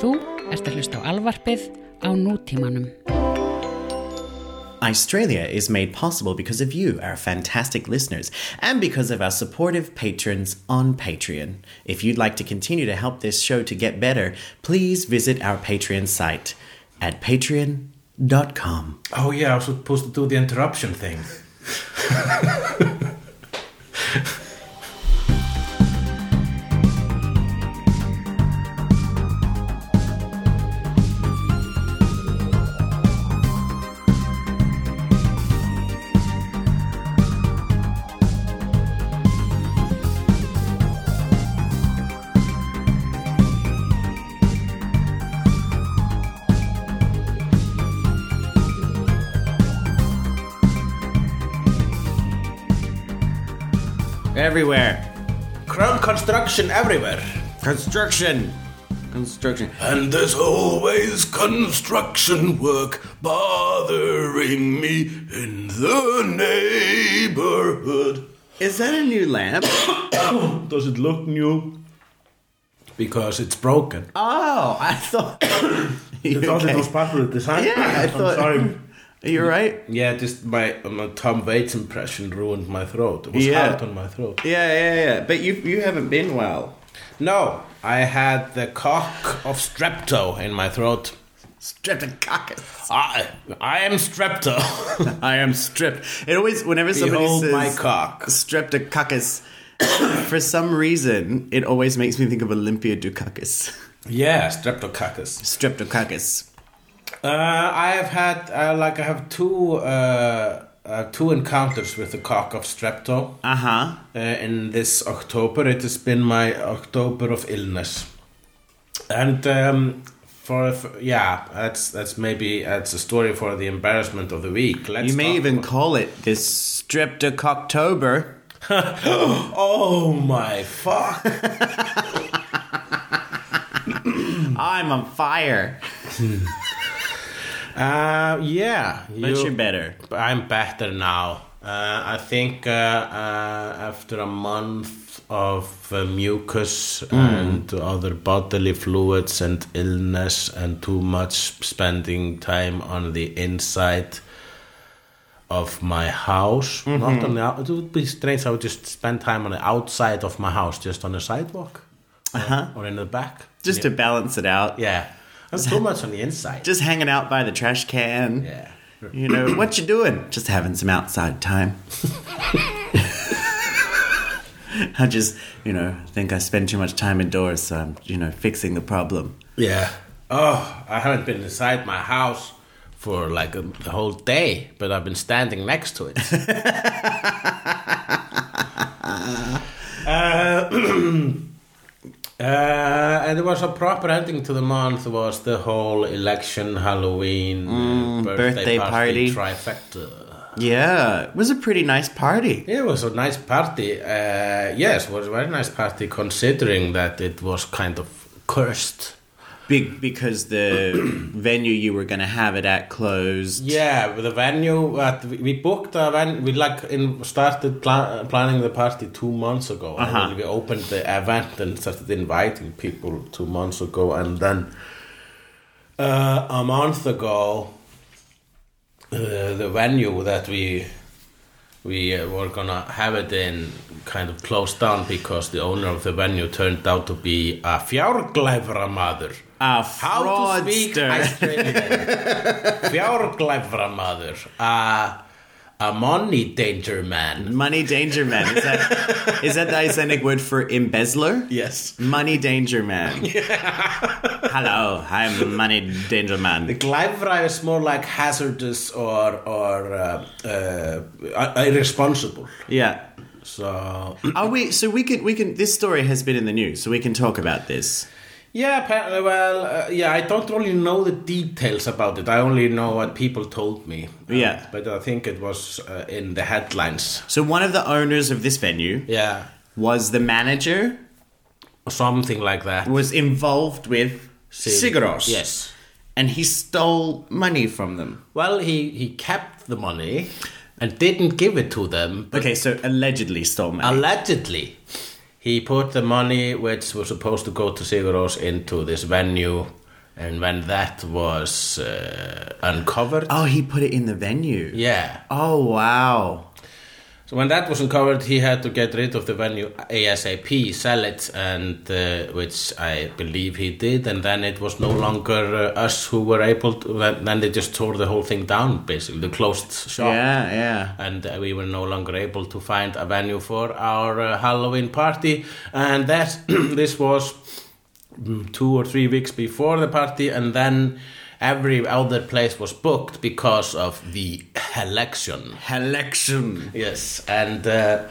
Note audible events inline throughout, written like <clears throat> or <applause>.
Þú ert að hlusta á alvarpið á nútímanum. Icetralia is made possible because of you, our fantastic listeners, and because of our supportive patrons on Patreon. If you'd like to continue to help this show to get better, please visit our Patreon site at patreon.com. Oh yeah, I was supposed to do the interruption thing. <laughs> construction everywhere. Construction. Construction. And there's always construction work bothering me in the neighborhood. Is that a new lamp? <coughs> Does it look new? Because it's broken. Oh, I thought. You thought okay? it was part of the design? Yeah, I I'm thought- sorry. <laughs> You're right. Yeah, just my, my Tom Waits impression ruined my throat. It was Yeah. hard on my throat. Yeah, yeah, yeah. But you you haven't been well. No, I had the cock of strepto in my throat. Streptococcus. I, I am strepto. <laughs> I am stripped. It always, whenever somebody Behold says my cock. streptococcus, <coughs> for some reason, it always makes me think of Olympia Dukakis. yeah, streptococcus. Streptococcus. Uh, I have had uh, like I have two uh, uh, two encounters with the cock of strepto Uh huh. uh, in this October. It has been my October of illness, and um, for, for yeah, that's that's maybe that's a story for the embarrassment of the week. Let's You may even about- call it this Streptococktober. <gasps> oh my fuck! <laughs> I'm on fire. <laughs> uh, yeah, But you- you're better. I'm better now. Uh, I think uh, uh, after a month of uh, mucus and other bodily fluids and illness and too much spending time on the inside of my house, not on the out- it would be strange. I would just spend time on the outside of my house, just on the sidewalk Uh-huh. or in the back. Just yeah. to balance it out. yeah, I'm too much on the inside. Just hanging out by the trash can. yeah. You know, what you doing? Just having some outside time. I just, you know, think I spend too much time indoors, so I'm, you know, fixing the problem. Yeah. Oh, I haven't been inside my house for like a, the whole day, but I've been standing next to it. <laughs> uh, <clears throat> <laughs> uh, and it was a proper ending to the month. Was the whole election, Halloween, uh, birthday birthday, party. trifecta. Yeah, it was a pretty nice party. It was a nice party. Uh, yes, it was a very nice party considering that it was kind of cursed. Big because the <coughs> venue you were going to have it at closed. Yeah, the venue, uh, we- booked a venue. We like in, started pla- planning the party two months ago. Uh-huh. We opened the event and started inviting people two months ago, and then uh, a month ago, uh, the venue that we we uh, were gonna have it in kind of closed down because the owner of the venue turned out to be a fjárglæframaður. A How to speak fraudster. Australian. <laughs> Fjárglæframaður. A, clever mother. a money danger man. Money danger man. Is that, is that the Icelandic word for embezzler? Yes. Money danger man. <laughs> Hello, I'm money danger man. The glæfra is more like hazardous or, or uh, uh, irresponsible. Yeah. So, Are we? So we can. We can. This story has been in the news, so we can talk about this. Yeah, apparently, well, uh, yeah, I don't really know the details about it. I only know what people told me. Uh, Yeah. But I think it was uh, in the headlines. So one of the owners of this venue Yeah. was the manager. Something like that. Was involved with Sig- Sigur Rós. Yes. and he stole money from them. Well, he, he kept the money and didn't give it to them. Okay, so allegedly stole money. allegedly, he put the money which was supposed to go to Sigur Rós into this venue and when that was uh, uncovered, Oh, he put it in the venue. yeah. Oh, wow. So when that was uncovered, he had to get rid of the venue ASAP, sell it, and uh, which I believe he did. And then it was no longer uh, us who were able to. Then then they just tore the whole thing down, basically, the closed shop. Yeah, yeah. And uh, we were no longer able to find a venue for our uh, Halloween party. And that <clears throat> this was mm, two or three weeks before the party, and then every other place was booked because of the election. Election. Yes, and uh,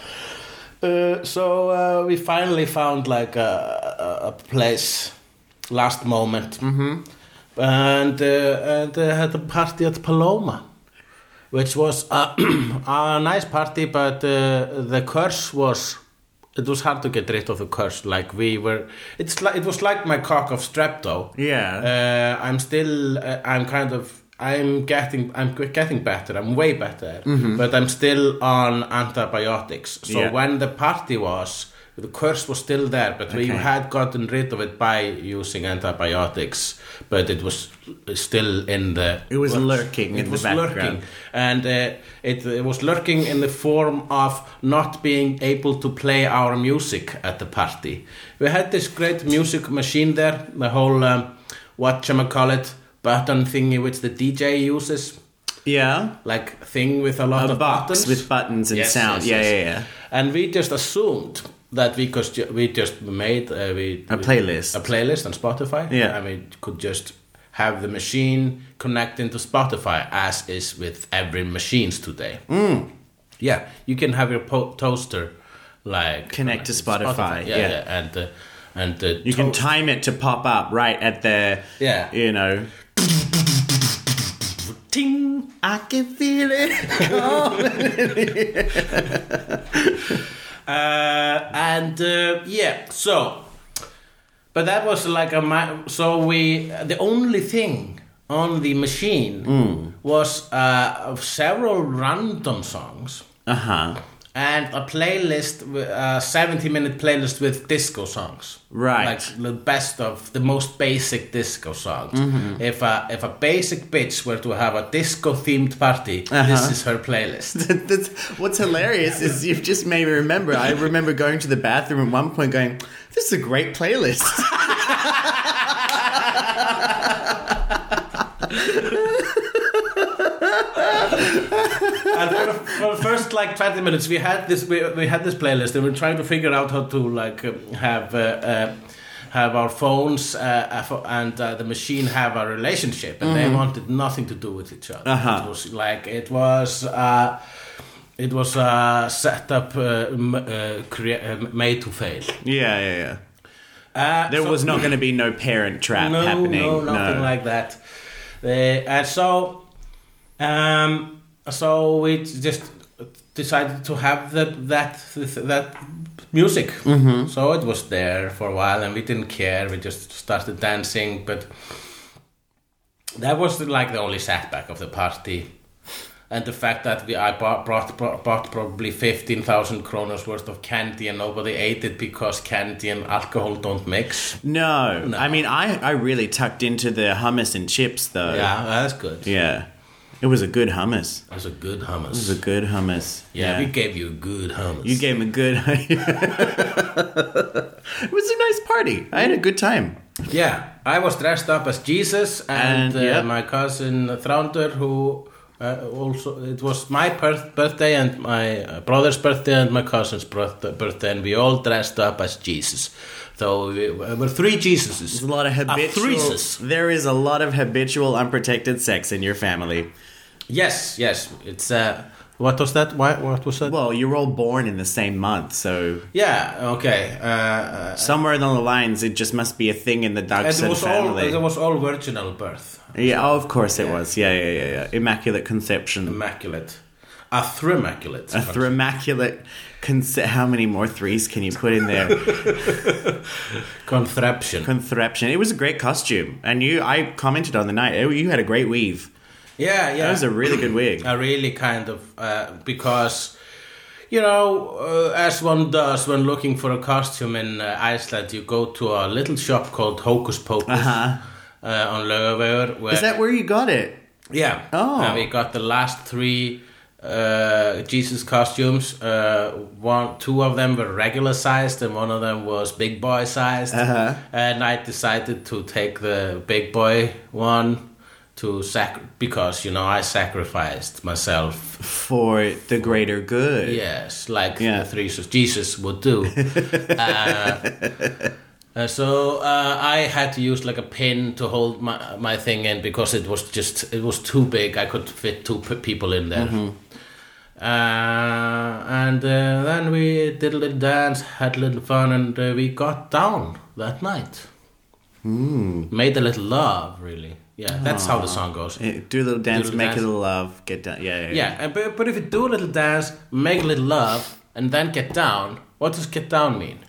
uh, so uh, we finally found like a, a, a place last moment, mm-hmm. and uh, and uh, had a party at Paloma, which was a, <clears throat> a nice party, but uh, the curse was. It was hard to get rid of the curse. Like we were, it's like it was like my cock of strepto. Yeah. Uh, I'm still, uh, I'm kind of, I'm getting, I'm getting better. I'm way better, but I'm still on antibiotics. So Yeah. when the party was, the curse was still there, but we had gotten rid of it by using antibiotics. But it was still in the. It was lurking It in was background. lurking, and uh, it, it was lurking in the form of not being able to play our music at the party. We had this great music machine there, the whole um, what call it button thingy which the DJ uses, Yeah. like thing with a lot A of box buttons with buttons and Yes, sound. yes, yeah, yes. yeah, yeah. And we just assumed that we could ju- we just made uh, we, A playlist. a playlist on Spotify. Yeah. and we could just have the machine connect into Spotify, as is with every machines today. Mm. Yeah, you can have your po- toaster like Connect to Spotify, Yeah, yeah. yeah. and uh, and uh, You can time it to pop up right at the, Yeah. you know, ting. I can feel it. <laughs> <laughs> Uh, and uh, yeah, so, but that was like a so we the only thing on the machine was uh, several random songs Uh huh. And a playlist, a uh, seventy-minute playlist with disco songs. Right. like the best of the most basic disco songs. Mm-hmm. If a if a basic bitch were to have a disco-themed party, uh-huh. this is her playlist. <laughs> What's hilarious is you've just made me remember. I remember going to the bathroom at one point going, this is a great playlist. <laughs> and for the, first like 20 minutes we had this we, we had this playlist and we are trying to figure out how to like um, have uh, uh, have our phones uh, uh, and uh, the machine have a relationship and they wanted nothing to do with each other Uh-huh. it was like it was uh, it was set up crea- uh, made to fail yeah, yeah, yeah. There so- was not going to be no parent trap no, happening. No, nothing like that. Uh, and so, um, so we just decided to have that that that music. Mm-hmm. So it was there for a while, and we didn't care. We just started dancing, but that was like the only setback of the party. And the fact that we I bought, brought, brought, bought probably 15,000 kronos worth of candy and nobody ate it because candy and alcohol don't mix. No. No. I mean, I, I really tucked into the hummus and chips, though. Yeah, that's good. Yeah. It was a good hummus. That was a good hummus. It was a good hummus. yeah, we gave you a good hummus. You gave him a good. <laughs> it was a nice party. I had a good time. Yeah, I was dressed up as Jesus, and, And, uh, yeah. my cousin Thraundur, who uh, also it was my birth- birthday and my uh, brother's birthday and my cousin's birth- birthday, and we all dressed up as Jesus. So we were three Jesuses. There's a lot of habitual. There is a lot of habitual unprotected sex in your family. Yes, yes. It's uh, what was that? Why? What was that? Well, you're all born in the same month, so yeah. Okay. Uh, uh, somewhere along the lines, it just must be a thing in the and Dachshund it was all family. it was all virginal birth, yeah, oh, of course it was. Yeah, yeah, yeah, yeah. Immaculate conception. immaculate, a thrimmaculate. A thrimmaculate conce- How many more threes can you put in there? <laughs> contraption. Contraption. It was a great costume, and you. I commented on the night. oh, You had a great weave. Yeah, yeah. That was a really good wig. a really kind of uh, because you know uh, as one does when looking for a costume in uh, Iceland you go to a little shop called Hocus Pocus Uh-huh. uh, on Laugavegur. where- Is that where you got it? Yeah. Oh. And we got the last three uh, Jesus costumes. Uh, one, two of them were regular sized, and one of them was big boy sized. Uh-huh. And I decided to take the big boy one to sac because you know I sacrificed myself. For the greater good. Yes, like Yeah. the three Jesus would do. <laughs> uh, uh, so uh, I had to use like a pin to hold my my thing in because it was just it was too big. I could fit two p- people in there. Uh, and uh, then we did a little dance, had a little fun, and uh, we got down that night. Made a little love, really. Yeah, that's how the song goes. Eh, Do a little dance, little make dance. a little love, get down. Yeah, yeah. Yeah, uh, but, but if you do a little dance, make a little love, and then get down, what does get down mean?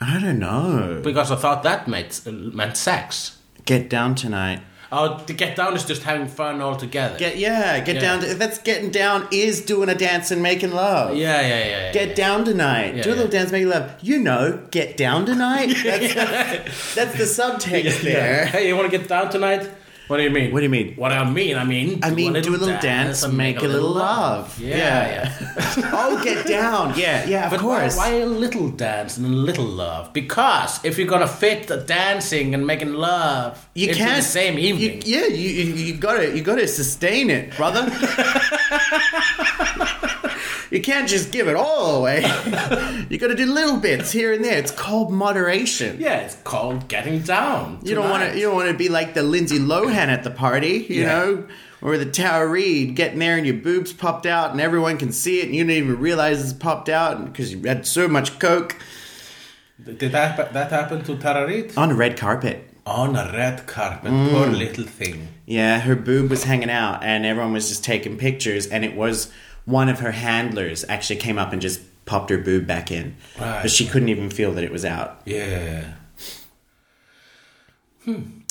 I don't know. Because I thought that meant, meant sex. Get down tonight. Oh, to get down is just having fun all together. Get yeah, get Yeah. down. To, that's getting down is doing a dance and making love. yeah, yeah, yeah. yeah, Get yeah. down tonight. Do a little dance, make love. You know, get down tonight. That's, <laughs> that's, the subtext there. Hey, you want to get down tonight? What do you mean? What do you mean? What I mean, I mean, I mean, do a little dance and make a little love. Yeah, Yeah. yeah. oh, get down. Yeah, yeah, of But course. Why, why a little dance and a little love? Because if you're gonna fit the dancing and making love, You can't the same you- evening. yeah, you, you you gotta you gotta sustain it, brother. <laughs> you can't just give it all away. <laughs> you gotta do little bits here and there. It's called moderation. yeah, it's called getting down. You don't want to. You don't want to be like the Lindsay Lohan at the party, you Yeah. know, or the Tara Reid getting there and your boobs popped out and everyone can see it and you didn't even realize it's popped out because you had so much coke Did that that happen to Tara Reid? on a red carpet. On a red carpet, Mm. poor little thing. Yeah, her boob was hanging out and everyone was just taking pictures and it was one of her handlers actually came up and just popped her boob back in, Right. but she couldn't even feel that it was out. Yeah.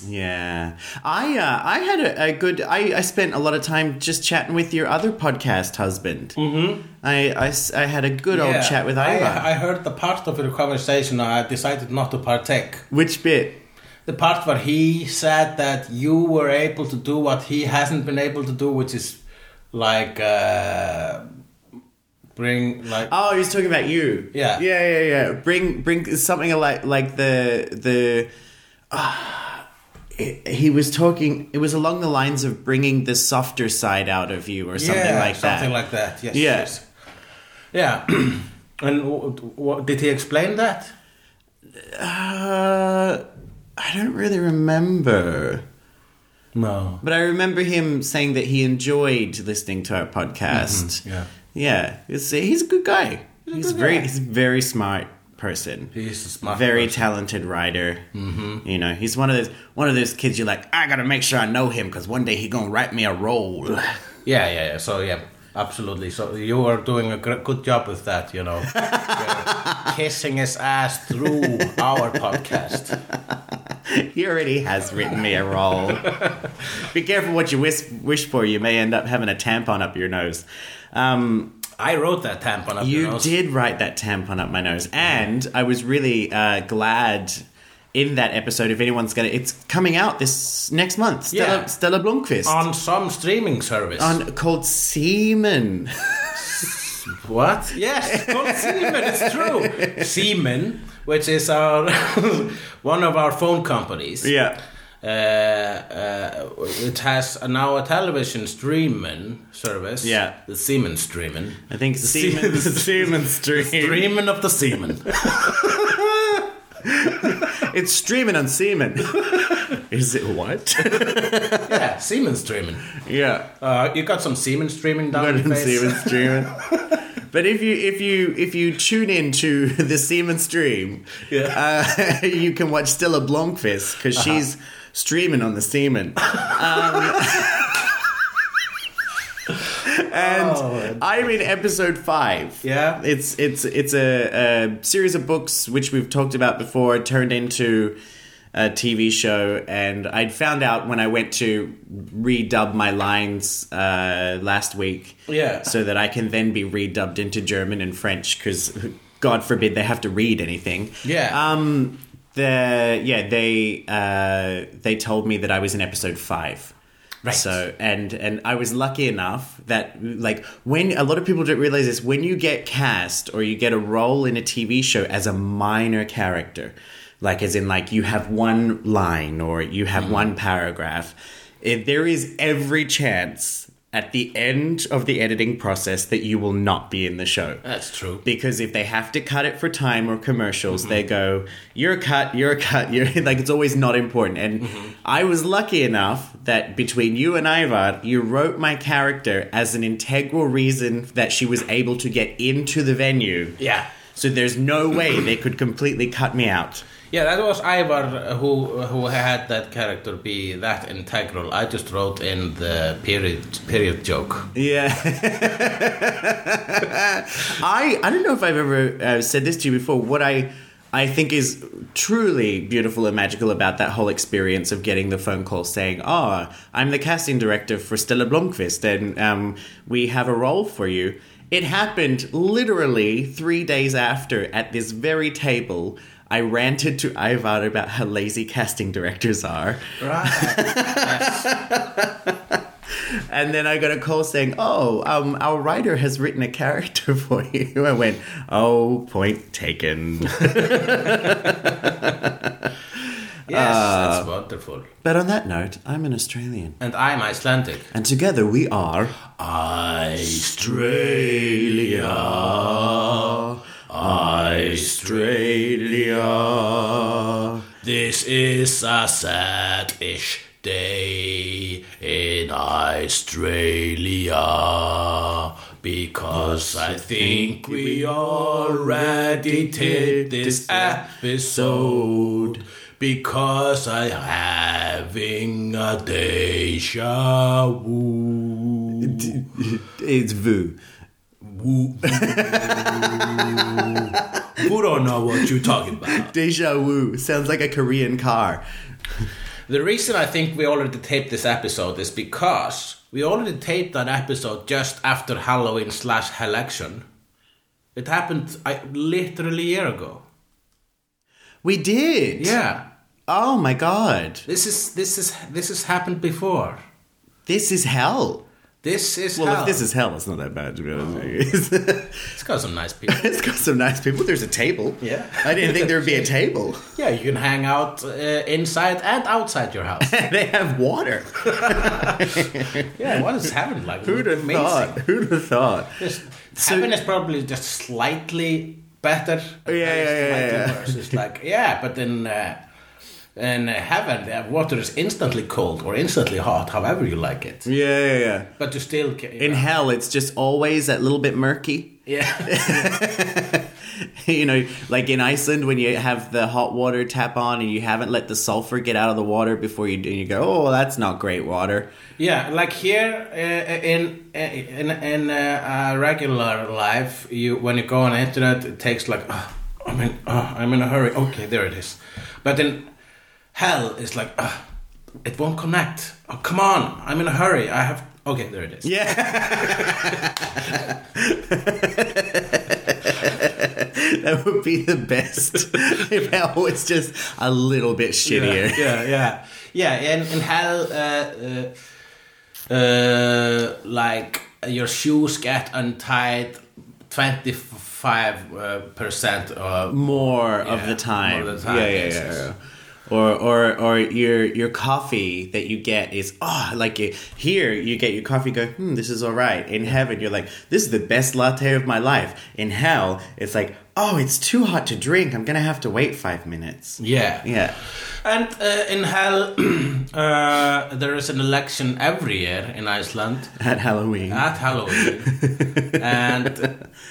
Yeah, I uh, I had a, a good. I, I spent a lot of time just chatting with your other podcast husband. Mm-hmm. I, I I had a good old chat with I, I heard the part of your conversation. I decided not to partake. Which bit? The part where he said that you were able to do what he hasn't been able to do, which is like uh, bring like Oh, he's talking about you. Yeah. yeah, yeah, yeah. Bring bring something like like the the. Uh, it- he was talking. It was along the lines of bringing the softer side out of you, or something yeah, like that. something like that. Yes, Yeah. yes. yeah. <clears throat> and w- w- did he explain that? Uh, I don't really remember. No. But I remember him saying that he enjoyed listening to our podcast. Yeah. Yeah, he's, he's a good guy. He's, good very guy. he's a very smart person. He's a smart very person. talented writer. Mm-hmm. You know, he's one of those one of those kids. You're like, I gotta make sure I know him because one day he gonna write me a role. Yeah, yeah, yeah. So yeah, absolutely. So you are doing a good job with that. You know, <laughs> kissing his ass through our podcast. he already has written me a role. Be careful what you wish wish for. You may end up having a tampon up your nose. Um, I wrote that tampon up your nose. You did write that tampon up my nose, and I was really uh, glad in that episode. If anyone's gonna, it's coming out this next month. Stella, Yeah. Stella Blomqvist on some streaming service. on called Seaman. <laughs> what? Yes, it's called Seaman. It's true. Seaman, which is our <laughs> one of our phone companies. yeah, Uh, uh, it has now a television streaming service. Yeah. the Seaman streaming. I think the Seaman <laughs> stream. Streaming of the Seaman. It's streaming on Seaman. <laughs> Is it what? <laughs> yeah, Seaman streaming. yeah, Uh, you got some Seaman streaming down Good your face. Seaman <laughs> streaming. But if you if you if you tune into the Seaman stream, Yeah. uh, you can watch Stella Blomqvist because she's streaming on the Seaman. Um, and I'm in episode five. Yeah. it's it's it's a, a series of books which we've talked about before turned into a TV show, and I'd found out when I went to redub my lines uh, last week. Yeah. so that I can then be redubbed into German and French because. <laughs> God forbid they have to read anything. Yeah. Um, the yeah they uh, they told me that I was in episode five. Right. So and and I was lucky enough that like when a lot of people don't realize this when you get cast or you get a role in a TV show as a minor character, like as in like you have one line or you have mm-hmm. one paragraph, it, there is every chance at the end of the editing process that you will not be in the show That's true. because if they have to cut it for time or commercials, they mm-hmm. go, "You're a cut, you're a cut." You're <laughs> like it's always not important. And mm-hmm. I was lucky enough that between you and Ivar, you wrote my character as an integral reason that she was able to get into the venue. Yeah. So there's no way they could completely cut me out. Yeah, that was Ivar uh, who who had that character be that integral. I just wrote in the period period joke. Yeah. <laughs> I I don't know if I've ever uh, said this to you before. What I I think is truly beautiful and magical about that whole experience of getting the phone call saying, "Oh, I'm the casting director for Stella Blomqvist, and um, we have a role for you." It happened literally three days after at this very table. I ranted to Ivar about how lazy casting directors are. Right. <laughs> And then I got a call saying, "Oh, um, our writer has written a character <laughs> for you." I went, "Oh, point taken." <laughs> yes, Uh, that's wonderful. but on that note, I'm an Australian, And I'm Icelandic. and together we are Icetralia. Icetralia. This is a sad-ish day in Icetralia because I think we already did this episode because I'm having a deja vu. It's Vu. Woo. Who don't know what you're talking about? Deja vu sounds like a Korean car. The reason I think we already taped this episode is because we already taped that episode just after Halloween slash election. It happened I, literally a year ago. We did. Yeah, Oh my god. this is this is this has happened before. This is hell. This is Well, hell. if this is hell, it's not that bad to be honest. <laughs> it's got some nice people. it's got some nice people. There's a table. Yeah. I didn't think there would be a <laughs> table. yeah, you can hang out uh, inside and outside your house. <laughs> they have water. yeah, what is heaven like? Who'd have Amazing. thought? Who'd have thought? Just, heaven is probably just slightly better. Yeah, yeah, yeah, yeah. It's like yeah, but then. uh, in heaven, the water is instantly cold or instantly hot, however you like it. Yeah, yeah, yeah. But you still ca- In hell, it's just always a little bit murky. yeah, <laughs> you know, like in Iceland, when you have the hot water tap on and you haven't let the sulfur get out of the water before you and you go, oh, that's not great water. yeah. Like here uh, in in in uh, uh, regular life, you when you go on internet, it takes like oh, I'm in oh, I'm in a hurry. Okay, there it is. But in hell, is like it won't connect. Oh, come on, I'm in a hurry. I have. Okay, there it is. Yeah. <laughs> that would be the best <laughs> if hell was just a little bit shittier. Yeah, yeah, yeah. And in hell, uh, uh, uh, like your shoes get untied twenty five uh, percent of more of the time. more of the time, Yeah, yeah, yeah. yeah. Or, or, or your your coffee that you get is oh like you, here you get your coffee go hmm this is all right. In heaven you're like this is the best latte of my life. In hell it's like oh it's too hot to drink. I'm gonna have to wait five minutes. Yeah. yeah. And uh, in hell, <clears throat> uh, there is an election every year in Iceland. at Halloween. At Halloween, <laughs> and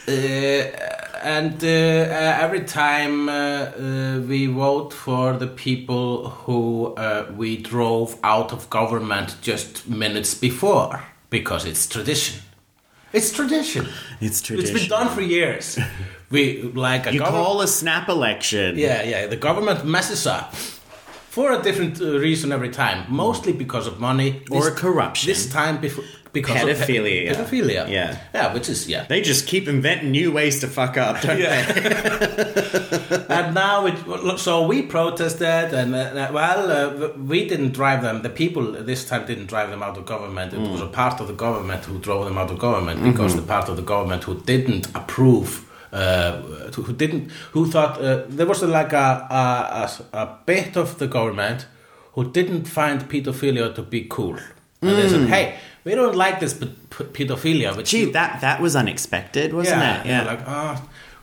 uh, and uh, uh, every time uh, uh, we vote for the people who uh, we drove out of government just minutes before, because it's tradition. It's tradition. it's tradition. It's been done for years. <laughs> We like a you call a snap election Yeah, yeah. The government messes up for a different reason every time. Mostly because of money Or This- corruption. This time before because of pe- Pedophilia, yeah. pedophilia. Yeah. yeah, which is yeah. They just keep inventing new ways to fuck up, don't they? <laughs> and now it so we protested and uh, well uh, we didn't drive them the people this time didn't drive them out of government it was a part of the government who drove them out of government because the part of the government who didn't approve uh, who didn't who thought uh, there was like a, a, a, a bit of the government who didn't find pedophilia to be cool and they said hey we don't like this p- p- pedophilia which Gee, you- that that was unexpected, wasn't yeah, it? yeah. Like, oh,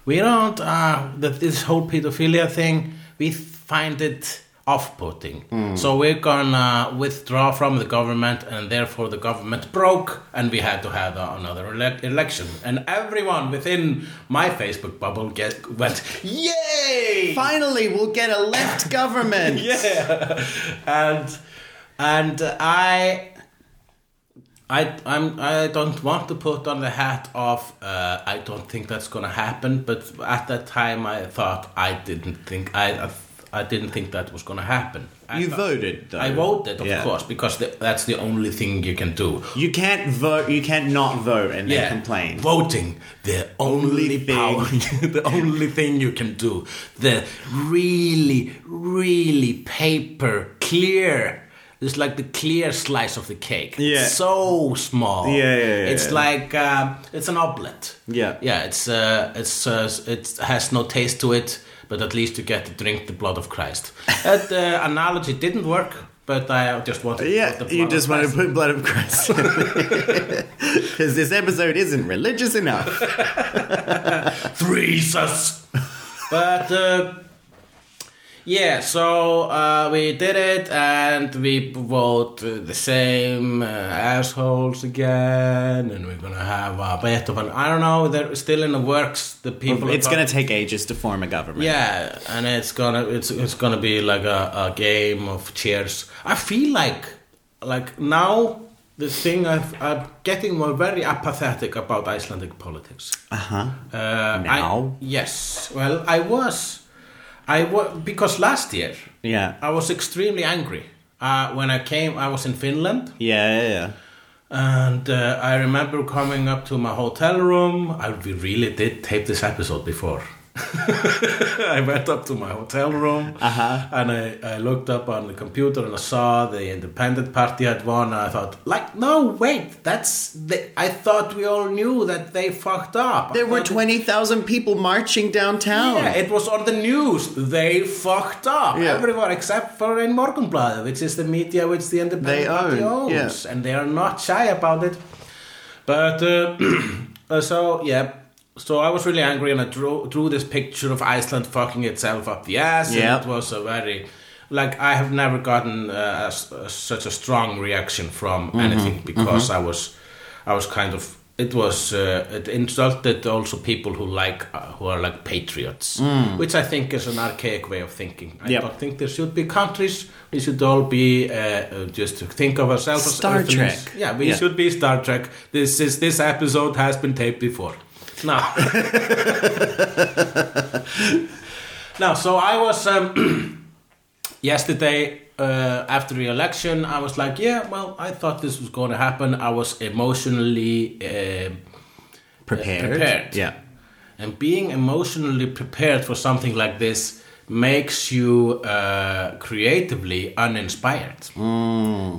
we don't, uh, that this whole pedophilia thing, we find it off-putting. Hmm. So we're gonna withdraw from the government, and therefore the government broke, and we had to have another ele- election. And everyone within my Facebook bubble get went, yay! Finally, we'll get a left government. <laughs> yeah, and and I. I I'm I don't want to put on the hat of uh, I don't think that's gonna happen, but at that time I thought I didn't think I I, I didn't think that was gonna happen. I You thought- voted, though. I voted, of Yeah. course, because the, that's the only thing you can do. You can't vote. You can't not vote and then Yeah, complain. Voting, the only, thing. power, <laughs> the only thing you can do. The really, really paper clear. It's like the clear slice of the cake. Yeah. so small. Yeah, yeah, yeah, It's yeah. like um, it's an omelet. Yeah. yeah. It's uh, it's uh, it has no taste to it, but at least you get to drink the blood of Christ. that uh, <laughs> analogy didn't work, but I just wanted. to Yeah, put the you just wanted to put blood of Christ because <laughs> this episode isn't religious enough. <laughs> Jesus. but uh, yeah, so uh, we did it, and we vote the same uh, assholes again, and we're gonna have a bit of an I don't know. They're still in the works. The people. It's going to take ages to form a government. Yeah, and it's gonna it's it's gonna be like a, a game of chairs. I feel like like now the thing I've, I'm getting more very apathetic about Icelandic politics. Uh-huh. Uh, Now? I, yes. Well, I was, I was because last year Yeah. I was extremely angry. Uh, when I came, I was in Finland, Yeah, yeah, yeah. and uh, I remember coming up to my hotel room. I we really did tape this episode before. <laughs> I went up to my hotel room Uh-huh. and I, I looked up on the computer and I saw the independent party had won. And I thought, like, no, wait, that's the, I thought we all knew that they fucked up. There were thought it- 20,000 people marching downtown. yeah, it was on the news. They fucked up. Yeah. Everyone except for in Morgunbladet, which is the media which the independent They party own, owns, and they are not shy about it. But uh, <clears throat> uh, so yeah, so I was really angry, and I drew drew this picture of Iceland fucking itself up the ass. Yeah. it was a very like I have never gotten uh, a a- such a strong reaction from Mm-hmm. anything because I was I was kind of it was uh, it insulted also people who like uh, who are like patriots, which I think is an archaic way of thinking. I Mm. Yep. don't think there should be countries. We should all be uh, uh, just to think of ourselves as Star Earthlings. Trek. Yeah, we Yeah. should be Star Trek. This is this episode has been taped before. Now, now, so I was um, <clears throat> yesterday uh, after the election. I was like, yeah, well, I thought this was going to happen. I was emotionally. Uh, Prepared. prepared. Yeah. and being emotionally prepared for something like this makes you uh, creatively uninspired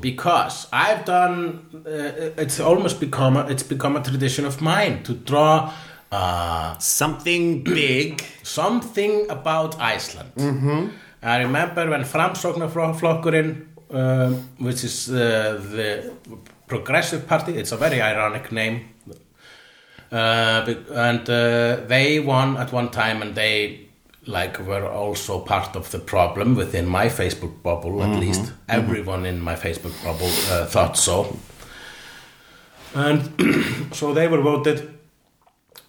because I've done uh, it's almost become a, it's become a tradition of mine to draw uh, Something <clears throat> big. something about Iceland. Mm-hmm. I remember when Framsóknarflokkurinn, um, which is uh, the Progressive Party, it's a very ironic name, uh, and uh, they won at one time, and they like were also part of the problem within my Facebook bubble. At least everyone in my Facebook bubble uh, thought so, and <clears throat> so they were voted.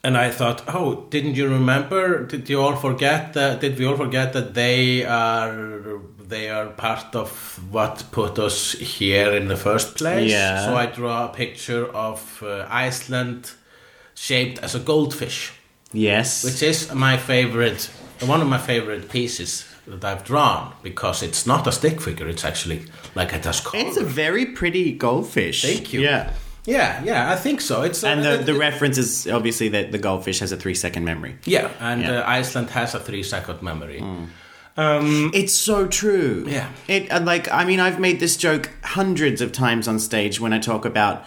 And I thought, oh, didn't you remember? Did you all forget that? Did we all forget that they are they are part of what put us here in the first place? Yeah. So I draw a picture of uh, Iceland shaped as a goldfish, Yes. which is my favorite, one of my favorite pieces that I've drawn because it's not a stick figure. It's actually like a has. It's a very pretty goldfish. Thank you. Yeah. Yeah, yeah, I think so. It's And uh, the, the it- reference is obviously that the goldfish has a three second memory. yeah, and Yeah. Uh, Iceland has a three second memory. It's so true. Yeah. It uh, like I mean I've made this joke hundreds of times on stage when I talk about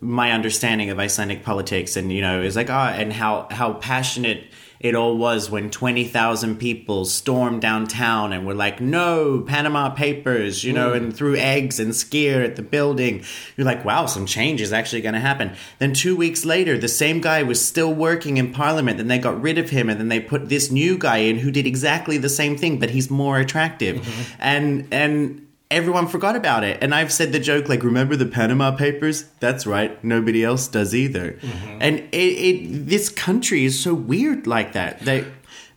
my understanding of Icelandic politics and you know it's like ah and how how passionate it all was when 20,000 people stormed downtown and were like no Panama papers you know mm. and threw eggs and skyr at the building. You're like wow some change is actually going to happen. Then 2 weeks later the same guy was still working in parliament then they got rid of him and then they put this new guy in who did exactly the same thing but he's more attractive. Mm-hmm. And and everyone forgot about it. And i've said the joke like remember the panama papers? That's right. Nobody else does either. And it, it this country is so weird like that. They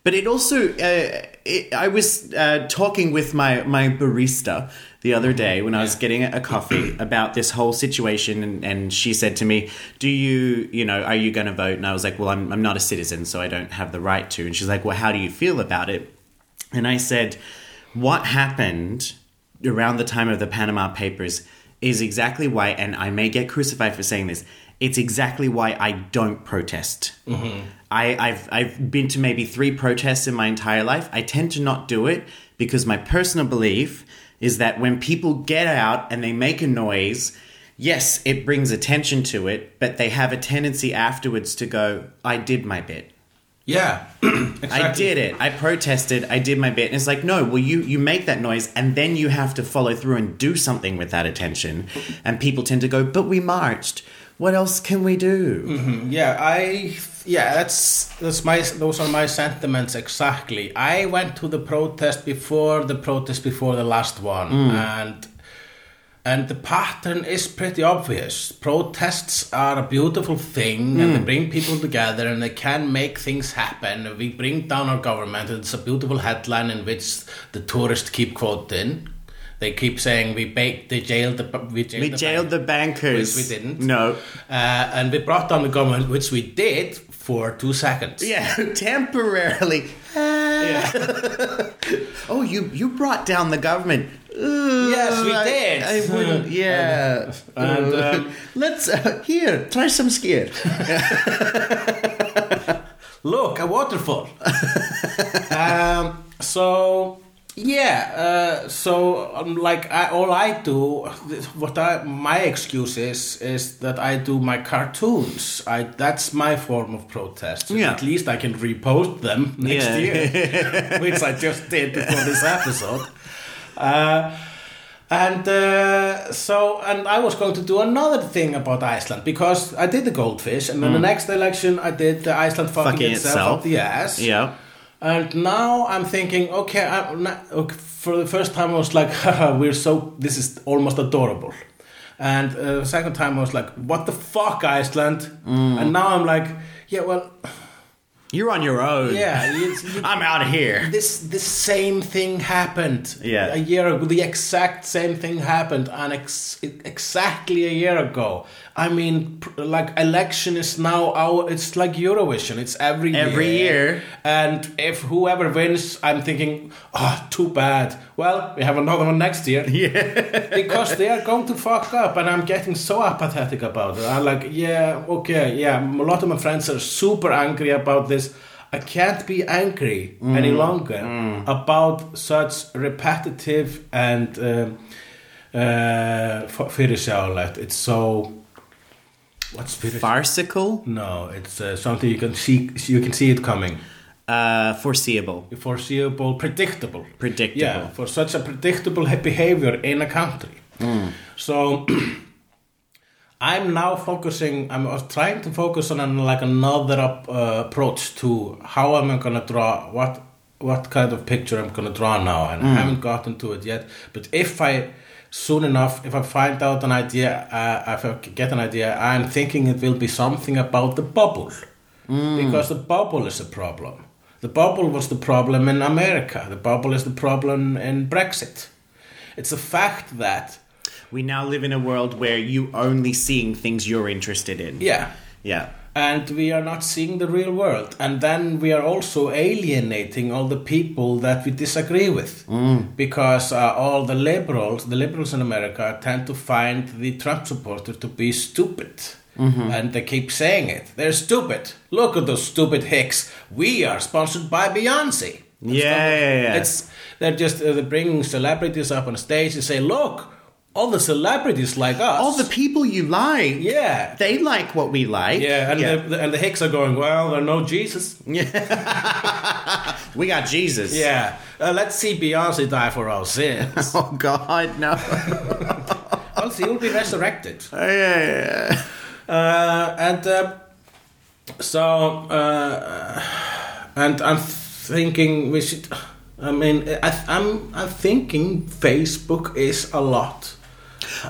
but it also uh, it, i was uh, talking with my my barista the other day when i was getting a coffee <clears throat> about this whole situation. And, and she said to me do you you know are you going to vote? And i was like well I'm, I'm not a citizen so i don't have the right to. And she's like well how do you feel about it? And I said, what happened around the time of the Panama Papers is exactly why, and I may get crucified for saying this, it's exactly why I don't protest. Mm-hmm. I, I've, I've been to maybe three protests in my entire life. I tend to not do it because my personal belief is that when people get out and they make a noise, yes, it brings attention to it, but they have a tendency afterwards to go, I did my bit. Yeah, <clears throat> I did it. I protested. I did my bit. And it's like, no, well, you, you make that noise and then you have to follow through and do something with that attention. And people tend to go, but we marched. What else can we do? Mm-hmm. Yeah, I yeah, that's that's my those are my sentiments exactly. I went to the protest before the protest before the last one, mm. and and the pattern is pretty obvious. Protests are a beautiful thing, and they bring people together, and they can make things happen. We bring down our government. It's a beautiful headline in which the tourists keep quoting. They keep saying we ba- they jailed the we jailed, We the jailed bank." the bankers. Which we didn't. No. Uh, and we brought down the government, which we did for two seconds. Yeah, <laughs> temporarily. <laughs> yeah. <laughs> oh, you, you brought down the government. Yes, we I- did. I, wouldn't. <laughs> Yeah. And, um, <laughs> let's uh, here try some skyr. <laughs> Look, a waterfall. um, so yeah, uh, so um, like I, all I do, what I my excuse is is that I do my cartoons. I that's my form of protest. Yeah. At least I can repost them next Yeah. year, which I just did before this episode. Uh, and uh, so, and I was going to do another thing about Iceland because I did the goldfish, and then the next election I did the Iceland fucking, Mm. Fucking itself, itself. up the ass. Yeah. And now I'm thinking, okay, I'm not, okay, for the first time I was like, <laughs> we're so, this is almost adorable. And uh, the second time I was like, what the fuck, Iceland? Mm. And now I'm like, yeah, well, You're on your own. yeah, you, <laughs> I'm out of here. this the same thing happened Yeah. a year ago the exact same thing happened and ex- exactly a year ago i mean like election is now our it's like eurovision it's every year Every year. and if whoever wins i'm thinking oh too bad. Well we have another one next year. <laughs> Yeah. <laughs> because they are going to fuck up and i'm getting so apathetic about it. I'm like yeah okay yeah a lot of my friends are super angry about this. I can't be angry any longer about such repetitive and um, uh, f- fyrirsjáanlegt. it's so what's fyrirsjáanlegt? Farcical. no it's uh, something you can see you can see it coming Uh, foreseeable. foreseeable predictable Predictable. yeah, for such a predictable behavior in a country. So <clears throat> I'm now focusing. I'm trying to focus on an, like another up, uh, approach to how am I going to draw what what kind of picture I'm going to draw now, and I haven't gotten to it yet. But if I soon enough, if I find out an idea, uh, if I get an idea, I'm thinking it will be something about the bubble because the bubble is a problem. The bubble was the problem in America. The bubble is the problem in Brexit. It's a fact that We now live in a world where you only seeing things you're interested in. yeah, Yeah. And we are not seeing the real world. And then we are also alienating all the people that we disagree with, because uh, all the liberals, the liberals in America, tend to find the Trump supporter to be stupid. And they keep saying it. They're stupid. Look at those stupid hicks. We are sponsored by Beyonce. Yeah, yeah, yeah. It's they're just uh, they're bringing celebrities up on stage and say, "Look, all the celebrities like us." All the people you like, yeah, they like what we like. yeah, and The, the- and the hicks are going, "Well, there no Jesus." Yeah. <laughs> we got Jesus. Yeah, uh, let's see Beyonce die for our sins. <laughs> Oh God, no. <laughs> well, she will be resurrected. yeah, yeah, yeah. Uh, and uh, so, uh, and I'm thinking we should. I mean, I, I'm I'm thinking Facebook is a lot.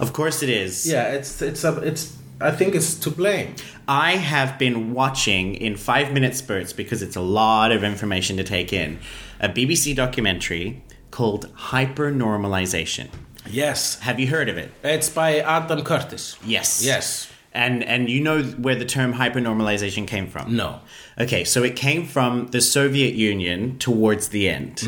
Of course it is. Yeah, it's it's a it's. I think it's to blame. I have been watching in five minute spurts because it's a lot of information to take in a BBC documentary called Hypernormalization. Yes, Have you heard of it? it's by Adam Curtis. Yes. Yes. And and you know where the term hypernormalization came from? No. Okay, so it came from the Soviet Union towards the end,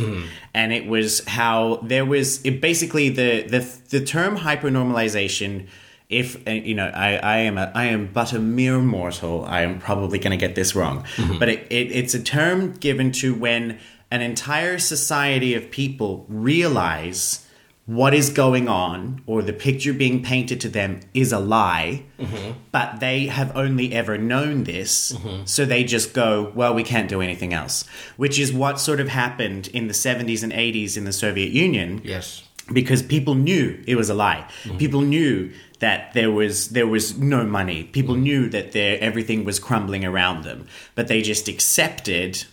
and it was how there was it basically the the the term hypernormalization. If uh, you know, I, I am a I am but a mere mortal. I am probably going to get this wrong, but it, it, it's a term given to when an entire society of people realize what is going on or the picture being painted to them is a lie, but they have only ever known this, so they just go, well, we can't do anything else, which is what sort of happened in the 70s and 80s in the Soviet Union Yes. because people knew it was a lie. Mm-hmm. People knew that there was there was no money. People mm-hmm. knew that there everything was crumbling around them, but they just accepted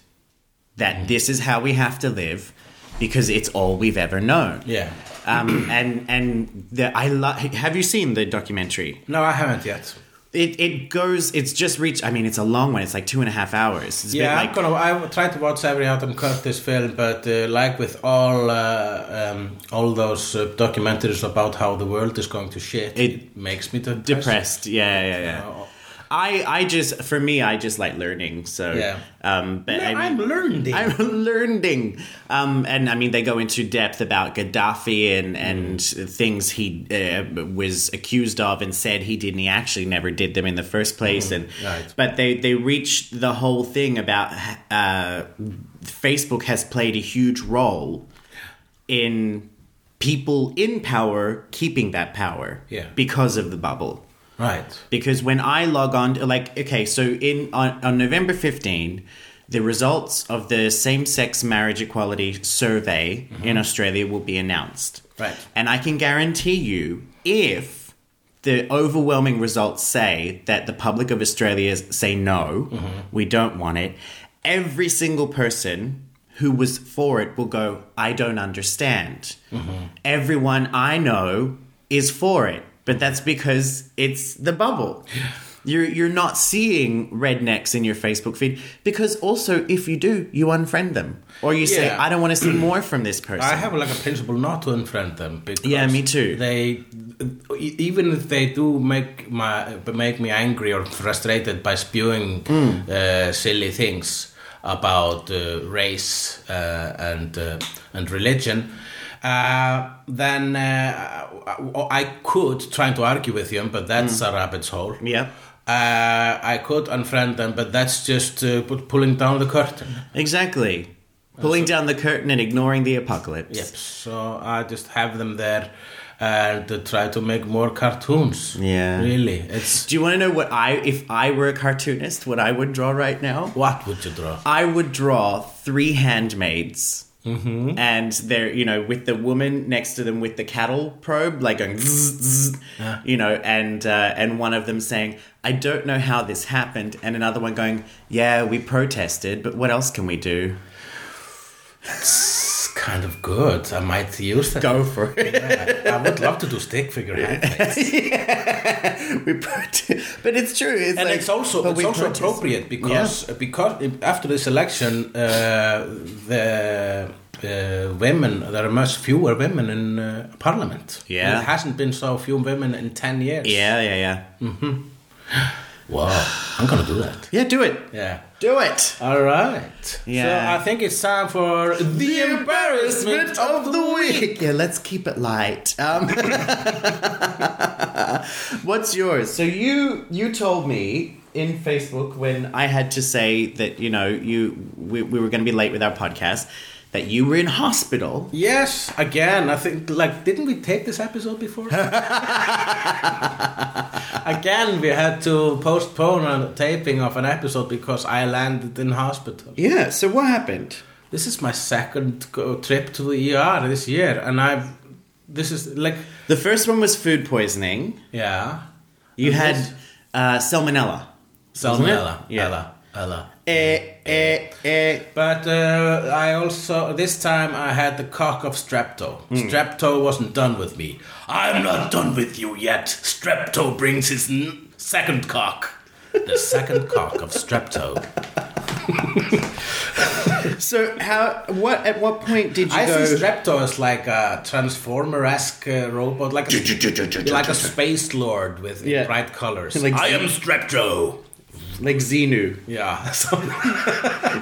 that mm-hmm. this is how we have to live because it's all we've ever known. Yeah. Um, and and the, I love. have you seen the documentary? No, I haven't yet. It it goes. It's just reached. I mean, it's a long one. It's like two and a half hours. It's Yeah, bit I'm like gonna. I try to watch every Adam Curtis film, but uh, like with all uh, um, all those uh, documentaries about how the world is going to shit, It- it, makes me depressed. depressed. Yeah, yeah, yeah. I I just for me, I just like learning. So Yeah. Um, but I I'm mean, learning. I'm <laughs> learning. Um, and I mean, they go into depth about Gaddafi and, and things he uh, was accused of and said he did, and he actually never did them in the first place. And right. but they they reached the whole thing about uh, Facebook has played a huge role in people in power keeping that power Yeah. because of the bubble right. because when I log on, like, okay, so in on, on November 15, the results of the same-sex marriage equality survey mm-hmm. in Australia will be announced. Right. And I can guarantee you, if the overwhelming results say that the public of Australia say no, mm-hmm. we don't want it, every single person who was for it will go, I don't understand. Mm-hmm. Everyone I know is for it, but that's because it's the bubble. You're you're not seeing rednecks in your Facebook feed because also if you do, you unfriend them or you say I don't want to see <clears throat> more from this person. I have like a principle not to unfriend them because Yeah, me too. They even if they do make my make me angry or frustrated by spewing Hmm. uh, silly things about uh, race uh, and uh, and religion. Uh, then uh, I could try to argue with him, but that's a rabbit's hole. Yeah. Uh, I could unfriend them, but that's just uh, put- pulling down the curtain. Exactly. Pulling down the curtain and ignoring the apocalypse. Yep. So I just have them there and uh, try to make more cartoons. Yeah. Really, it's Do you want to know what I if I were a cartoonist, what I would draw right now? what would you draw? I would draw three handmaids. Mm-hmm. And they're, you know, with the woman next to them with the cattle probe, like going, zzz, zzz, Yeah. you know, and uh, and one of them saying, "I don't know how this happened," and another one going, "Yeah, we protested, but what else can we do?" Kind of good. I might use that. Go for it. I would love to do stick figure <laughs> handmaids. <laughs> we protest, but it's true. It's and like, it's also it's also appropriate because because after this election, uh, the uh, women there are much fewer women in uh, parliament. Yeah. it hasn't been so few women in ten years. Yeah, yeah, yeah. <gasps> Wow, I'm gonna do that. Yeah, do it. Yeah. Do it. All right. Yeah. So I think it's time for the embarrassment of the week. Yeah, let's keep it light. Um, <laughs> what's yours? So you you told me in Facebook when I had to say that you know you we, we were going to be late with our podcast that you were in hospital. Yes, again, I think like didn't we tape this episode before? <laughs> again, we had to postpone a taping of an episode because I landed in hospital. Yeah. So what happened? This is my second trip to the ER this year, and I've this is like The first one was food poisoning. yeah, You And had this- uh, salmonella. salmonella, Yeah. Ella, Ella. Eh, eh, eh. But uh, I also this time I had the cock of strepto. Strepto wasn't done with me. I'm not done with you yet. Strepto brings his n- second cock. The second cock of strepto. <laughs> So how? What? At what point did you I go? see strepto as like a transformer-esque uh, robot, like a, <laughs> like a space lord with Yeah. bright colors. Like- I am strepto. Like Xenu. Yeah. <laughs> So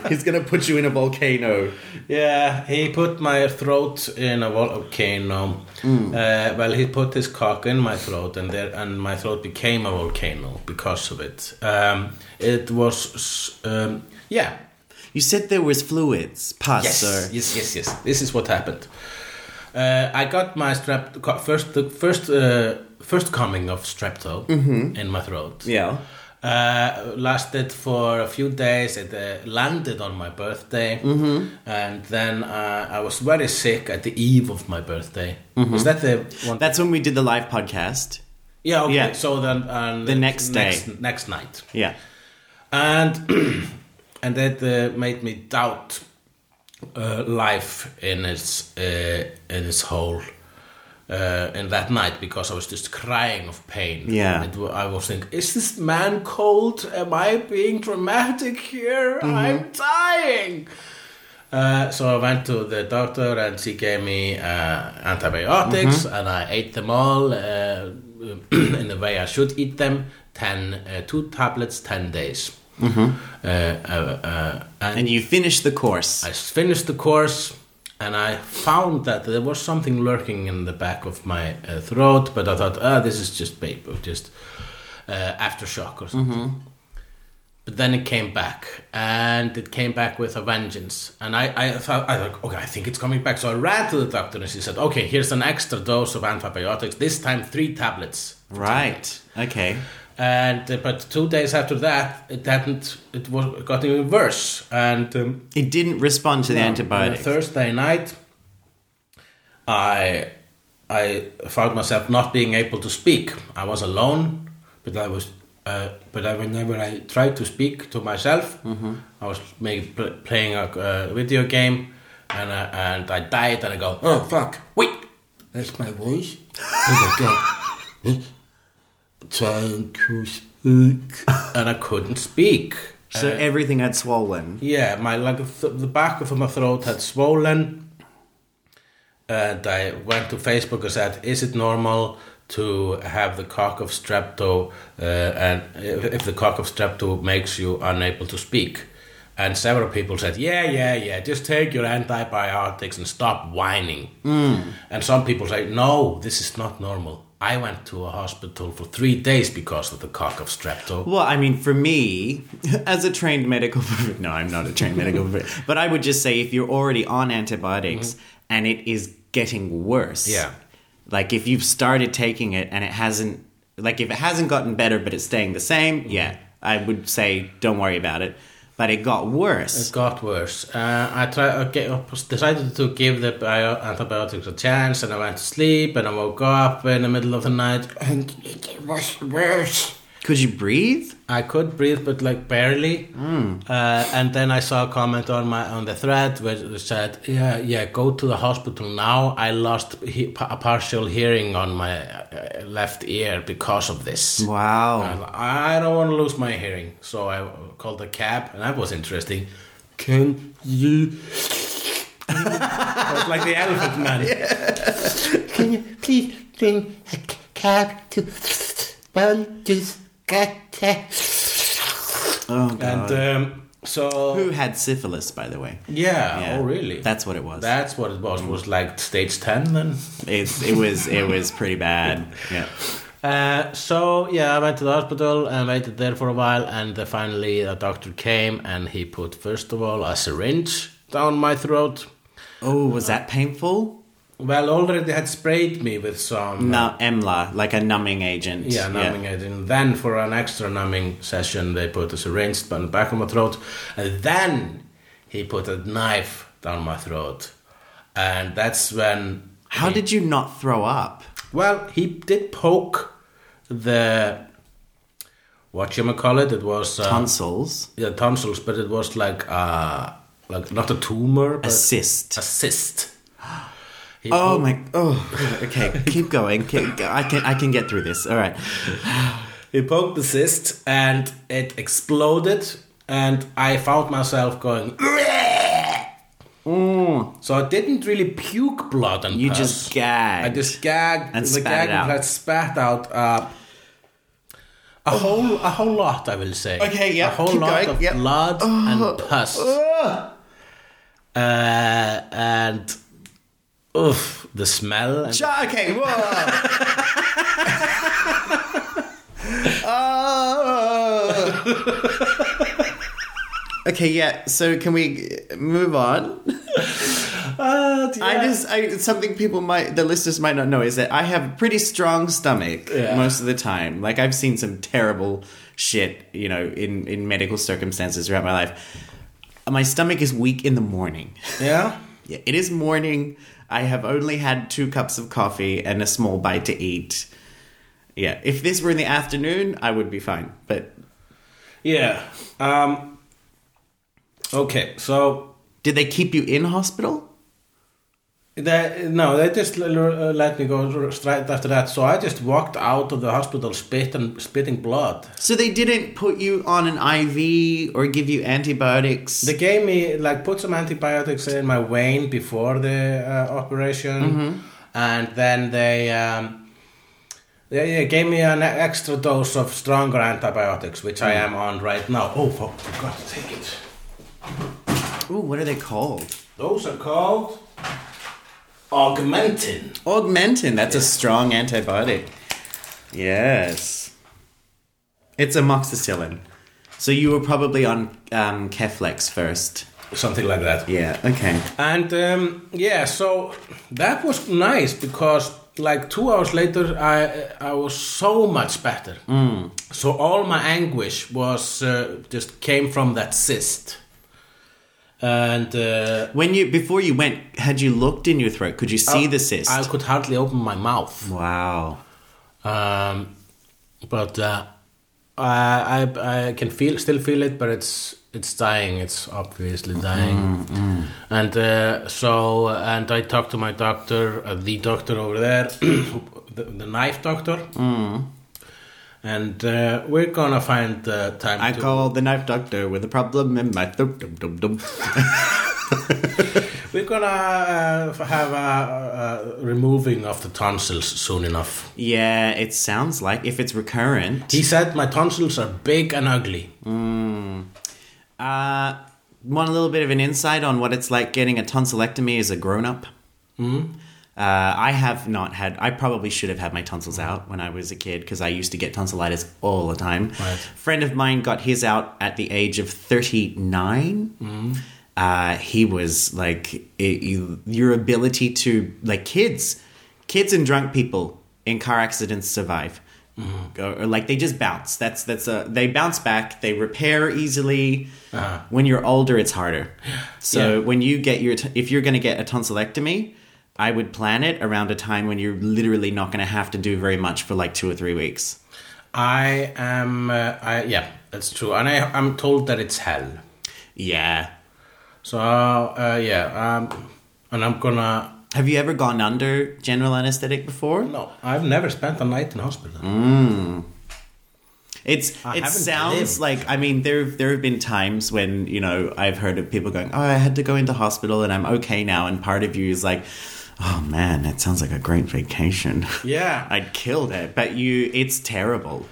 He's gonna put you in a volcano. Yeah, he put my throat in a volcano. Hmm. Uh, well, he put his cock in my throat, and there, and my throat became a volcano because of it. Um, it was, um, yeah, You said there was fluids, pus, yes, or yes, yes, yes. This is what happened. Uh, I got my strep first, the first, uh, first coming of strepto in my throat. Yeah. Uh, lasted for a few days. It uh, landed on my birthday, Mm-hmm. and then uh, I was very sick at the eve of my birthday. Was that the one? Mm-hmm. That's when we did the live podcast. yeah, okay. yeah. So then, The next day. next, next night, Yeah. and <clears throat> and that uh, made me doubt uh, life in its uh, in its whole. Uh, in that night, because I was just crying of pain. Yeah. It I was thinking, is this man cold? Am I being dramatic here? I'm dying. Uh, so I went to the doctor and she gave me uh, antibiotics and I ate them all uh, <clears throat> in the way I should eat them. Ten, uh, two tablets, ten days. Uh, uh, uh, and And you finished the course. I finished the course and I found that there was something lurking in the back of my uh, throat, but I thought, ah, this is just paper, just uh, aftershock or something. But then it came back, and it came back with a vengeance. And I, I thought, I thought, okay, I think it's coming back. So I ran to the doctor, and she said, okay, here's an extra dose of antibiotics. This time, three tablets. right. Okay. And uh, but two days after that, it hadn't. It was it got even worse. And um, It didn't respond to the on antibiotics. Thursday night, I I found myself not being able to speak. I was alone, but I was. Uh, but I, whenever I tried to speak to myself, I was maybe pl- playing a uh, video game, and I, and I died, and I go, oh fuck, wait, that's my voice. <laughs> Oh my god, <laughs> trying to speak, and I couldn't speak. so everything had swollen. Yeah, my like th- the back of my throat had swollen, and I went to Facebook and said, "Is it normal to have the cock of strepto, uh, and if, if the cock of strepto makes you unable to speak?" And several people said, "Yeah, yeah, yeah. Just take your antibiotics and stop whining." And some people say, "No, this is not normal." I went to a hospital for three days because of the cock of strepto. Well, I mean, for me, <laughs> as a trained medical, <laughs> no, I'm not a trained medical, <laughs> but I would just say if you're already on antibiotics mm-hmm. and it is getting worse, Yeah. like if you've started taking it and it hasn't, like if it hasn't gotten better but it's staying the same, yeah, mm-hmm. I would say don't worry about it. But it got worse. It got worse. Uh, I tried. I decided to give the bio- antibiotics a chance, and I went to sleep, and I woke up in the middle of the night, and it was worse. Could you breathe? I could breathe, but like barely. Uh, and then I saw a comment on my on the thread which said, "Yeah, yeah, go to the hospital now. I lost he- a partial hearing on my uh, left ear because of this." Wow. I don't want to lose my hearing, so I called a cab, and that was interesting. Can you? <laughs> I was like the elephant man. <laughs> Can you please bring a cab to got <laughs> Oh, God. and um, so Who had syphilis, by the way? yeah, Yeah. oh really? That's what it was. That's what it was. It was like stage ten then. it, it was it was pretty bad. <laughs> Yeah. Uh, so yeah, I went to the hospital and waited there for a while, and uh, finally a doctor came and he put first of all a syringe down my throat. Oh, was that painful? Well, already had sprayed me with some No, EMLA, like a numbing agent. yeah numbing agent. Then for an extra numbing session, they put a syringe down the back of my throat, and then he put a knife down my throat, and that's when. How did you not throw up? Well, he did poke the what you call it. It was uh, Tonsils. yeah tonsils, but it was like uh like not a tumor, but A cyst. a cyst. He Oh my! Oh, okay. Keep going. Keep, I can. I can get through this. All right. He poked the cyst and it exploded, and I found myself going. So I didn't really puke blood and You pus. just gagged. I just gagged And the spat gag out. spat out uh, a whole a whole lot. I will say. Okay, yeah, a whole keep lot going, of yep. blood and pus. Uh, and oof, the smell. And, Okay. Whoa. <laughs> oh. Okay. Yeah. So can we move on? Uh, I just I, something people might the listeners might not know is that I have a pretty strong stomach Yeah. most of the time. Like I've seen some terrible shit, you know, in in medical circumstances throughout my life. My stomach is weak in the morning. yeah. <laughs> Yeah, it is morning. I have only had two cups of coffee and a small bite to eat. Yeah, if this were in the afternoon, I would be fine. But Yeah. Um, okay, so did they keep you in hospital? They, no, they just l- let me go straight after that. So I just walked out of the hospital spit and spitting blood. So they didn't put you on an IV or give you antibiotics? They gave me like put some antibiotics in my vein before the uh, operation, and then they. Um, they gave me an extra dose of stronger antibiotics, which I am on right now. Oh, for God's sake! It. Ooh, what are they called? Those are called augmentin. Augmentin. That's a strong antibiotic. Yes. It's amoxicillin. So you were probably on um, Keflex first. something like that. Yeah. Okay. And um, yeah, so that was nice because like two hours later, I I was so much better. So all my anguish was uh, just came from that cyst. And uh, When you before you went, had you looked in your throat? Could you see the cyst? I could hardly open my mouth. wow. Um, but uh, I, I I can feel still feel it, but it's it's dying. It's obviously dying. And uh, so and I talked to my doctor, uh, the doctor over there, <clears throat> the, the knife doctor. And uh, we're gonna find uh, time. I to, called the knife doctor with a problem in my throat. Dum, dum, dum. <laughs> We're gonna uh, have a, a removing of the tonsils soon enough. yeah, it sounds like if it's recurrent. He said my tonsils are big and ugly. Uh, want a little bit of an insight on what it's like getting a tonsillectomy as a grown up? Mm-hmm. Uh, I have not had. I probably should have had my tonsils out when I was a kid because I used to get tonsillitis all the time. Right. Friend of mine got his out at the age of thirty Uh, he was like it, you, your ability to like kids, kids and drunk people in car accidents survive. Or, or, like they just bounce. That's that's a they bounce back. They repair easily. When you're older, it's harder. So Yeah. when you get your t- if you're going to get a tonsillectomy, I would plan it around a time when you're literally not going to have to do very much for like two or three weeks. I am. Uh, I yeah, that's true, and I I'm told that it's hell. Yeah. So uh, yeah, um, and I'm gonna. Have you ever gone under general anesthetic before? No, I've never spent a night in hospital. It's I it sounds lived. like I mean there there have been times when you know I've heard of people going oh I had to go into hospital and I'm okay now and part of you is like oh man that sounds like a great vacation <laughs> Yeah. I'd killed it but you it's terrible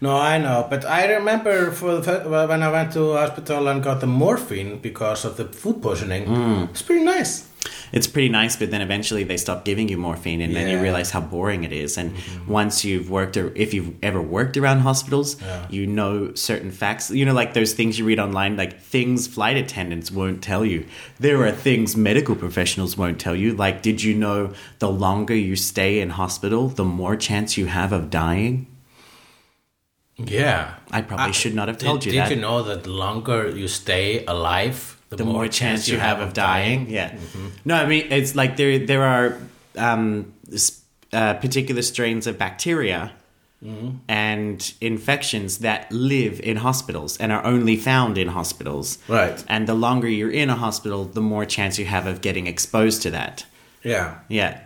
No, I know, but I remember for the, when I went to hospital and got the morphine because of the food poisoning. Mm. It's pretty nice. It's pretty nice, but then eventually they stop giving you morphine, and then you Mm-hmm. realize how boring it is. And once you've worked, or if you've ever worked around hospitals, Yeah. you know certain facts. You know, like those things you read online, like things flight attendants won't tell you. There are things medical professionals won't tell you. Like, did you know the longer you stay in hospital, the more chance you have of dying? Yeah. I probably should not have told did, you did that. you know that the longer you stay alive, the, the more chance you have of dying. Yeah. No, I mean it's like there there are um, uh, particular strains of bacteria and infections that live in hospitals and are only found in hospitals. Right. And the longer you're in a hospital, the more chance you have of getting exposed to that. Yeah. Yeah.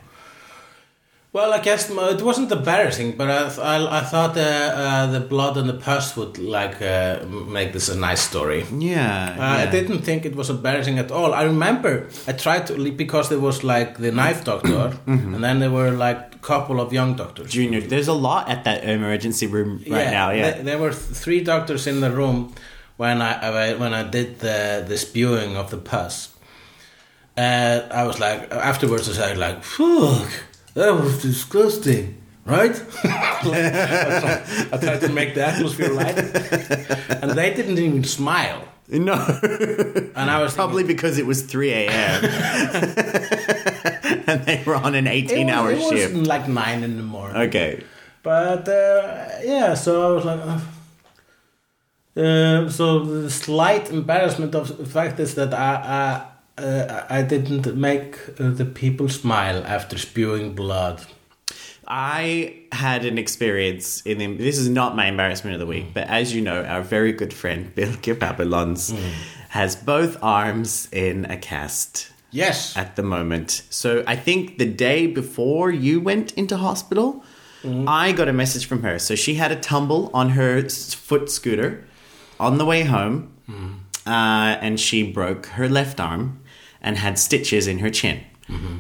Well, I guess it wasn't embarrassing, but I, I, I thought uh, uh, the blood and the pus would like uh, make this a nice story. Yeah. Uh, I didn't think it was embarrassing at all. I remember I tried to because there was like the knife <clears throat> doctor, Mm-hmm. and then there were like a couple of young doctors. Junior, there's a lot at that emergency room right now. Yeah. There, there were th- three doctors in the room when I, I when I did the the spewing of the pus. Uh, I was like afterwards. I was like, "Fuck, that was disgusting." Right? <laughs> I tried to make the atmosphere light, and they didn't even smile. no. And I was Probably because it was 3 a.m. <laughs> and they were on an 18 hour it shift. It was like nine in the morning. Okay. But uh, yeah, so I was like, uh, uh, so the slight embarrassment of the fact is that I I, uh, I didn't make uh, the people smile after spewing blood. I had an experience in the, this is not my embarrassment of the week, but as you know, our very good friend <laughs> Bill Kipapilons has both arms in a cast Yes, at the moment. So I think the day before you went into hospital, I got a message from her. So she had a tumble on her foot scooter on the way home, uh, and she broke her left arm and had stitches in her chin.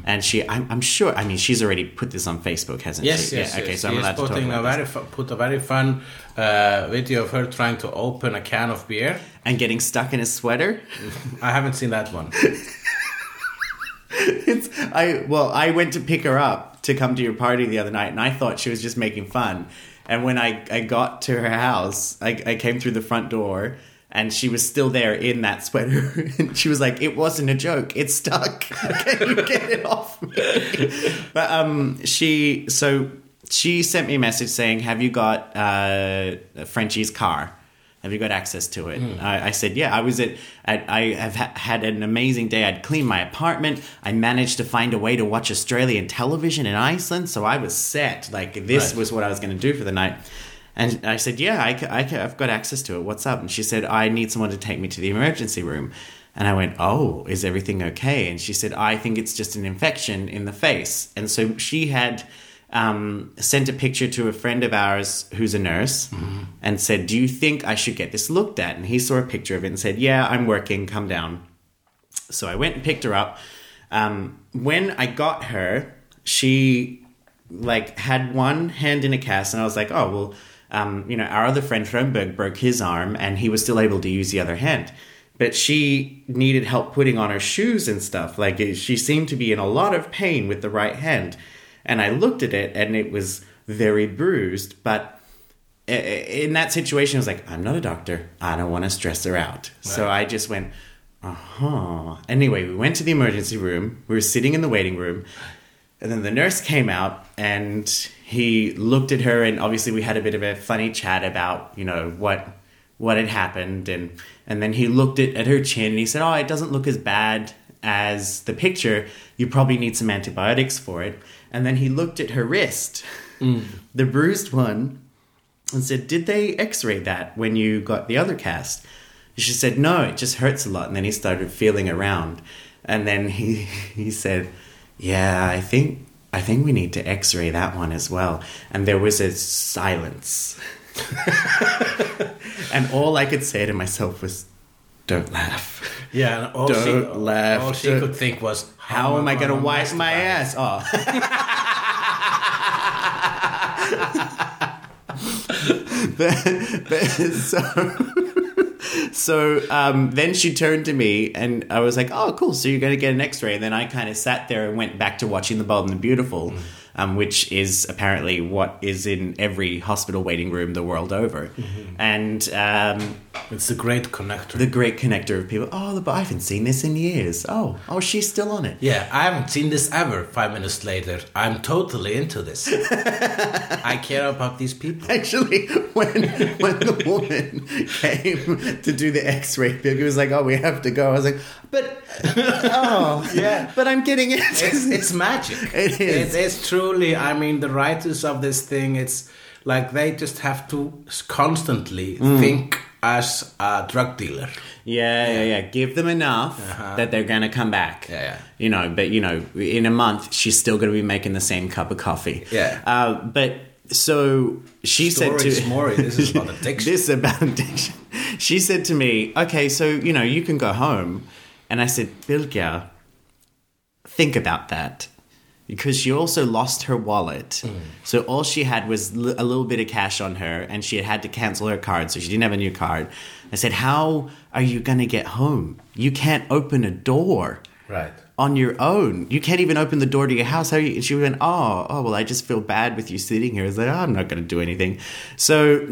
And she, I'm, I'm sure. I mean, she's already put this on Facebook, hasn't yes, she? yes. Yeah, okay, yes. so I'm allowed to talk putting a very fu- put a very fun uh, video of her trying to open a can of beer. And getting stuck in a sweater. <laughs> I haven't seen that one. <laughs> it's I well, I went to pick her up to come to your party the other night, and I thought she was just making fun. And when I, I got to her house, I, I came through the front door, and she was still there in that sweater. <laughs> and she was like, "It wasn't a joke. It's stuck. <laughs> Can you get it off me?" <laughs> but um, she so she sent me a message saying, "Have you got uh, Frenchie's car?" Have you got access to it? I, I said, yeah. I was at, at I have ha- had an amazing day. I'd cleaned my apartment. I managed to find a way to watch Australian television in Iceland, so I was set. Like this Right. was what I was going to do for the night. And I said, yeah, I, I, I've got access to it. What's up? And she said, I need someone to take me to the emergency room. And I went, oh, is everything okay? And she said, I think it's just an infection in the face. And so she had um, sent a picture to a friend of ours who's a nurse and said, Do you think I should get this looked at? And he saw a picture of it and said, Yeah, I'm working, come down. So I went and picked her up. Um, when I got her, she like had one hand in a cast, and I was like, Oh, well, um, you know, our other friend Fromberg broke his arm and he was still able to use the other hand. But she needed help putting on her shoes and stuff. Like she seemed to be in a lot of pain with the right hand. And I looked at it and it was very bruised. But in that situation, I was like, I'm not a doctor. I don't want to stress her out. So I just went, uh huh. Anyway, we went to the emergency room. We were sitting in the waiting room. And then the nurse came out and he looked at her and obviously we had a bit of a funny chat about, you know, what what had happened and and then he looked at, at her chin and he said, Oh, it doesn't look as bad as the picture. You probably need some antibiotics for it. And then he looked at her wrist, mm. <laughs> the bruised one, and said, Did they x ray that when you got the other cast? She said, No, it just hurts a lot. And then he started feeling around. And then he <laughs> he said, Yeah, I think I think we need to x ray that one as well. And there was a silence. <laughs> and all I could say to myself was, Don't laugh. Yeah, and all Don't she, laugh. All she Don't- could think was, How am I going to wipe my ass? Oh. but, but so so um, then she turned to me and I was like, "Oh, cool! So you're going to get an X-ray?" And then I kind of sat there and went back to watching The Bold and the Beautiful, um, which is apparently what is in every hospital waiting room the world over, and um, It's a great connector. the great connector of people. Oh, the, I haven't seen this in years. Oh, oh, she's still on it. yeah, I haven't seen this ever. Five minutes later, I'm totally into this. <laughs> I care about these people. Actually, when when the woman came to do the X-ray, he was like, "Oh, we have to go." I was like, "But oh, <laughs> Yeah. but I'm getting it." It's, it's magic. <laughs> It is. It is truly. I mean, the writers of this thing. It's like they just have to constantly Mm. think as a drug dealer. Yeah, yeah, yeah. Give them enough that they're gonna come back. Uh-huh. Yeah, yeah. You know, but you know, in a month, she's still gonna be making the same cup of coffee. Yeah. Uh, but so she said to more. This is about <laughs> addiction. this is about addiction. She said to me, "Okay, so you know, you can go home," and I said, "Bilgia, think about that." Because she also lost her wallet. So all she had was li- a little bit of cash on her, and she had had to cancel her card, so she didn't have a new card. I said, How are you going to get home? You can't open a door Right. on your own. You can't even open the door to your house. How you? And she went, Oh, oh, well, I just feel bad with you sitting here. I was like, oh, I'm not going to do anything. So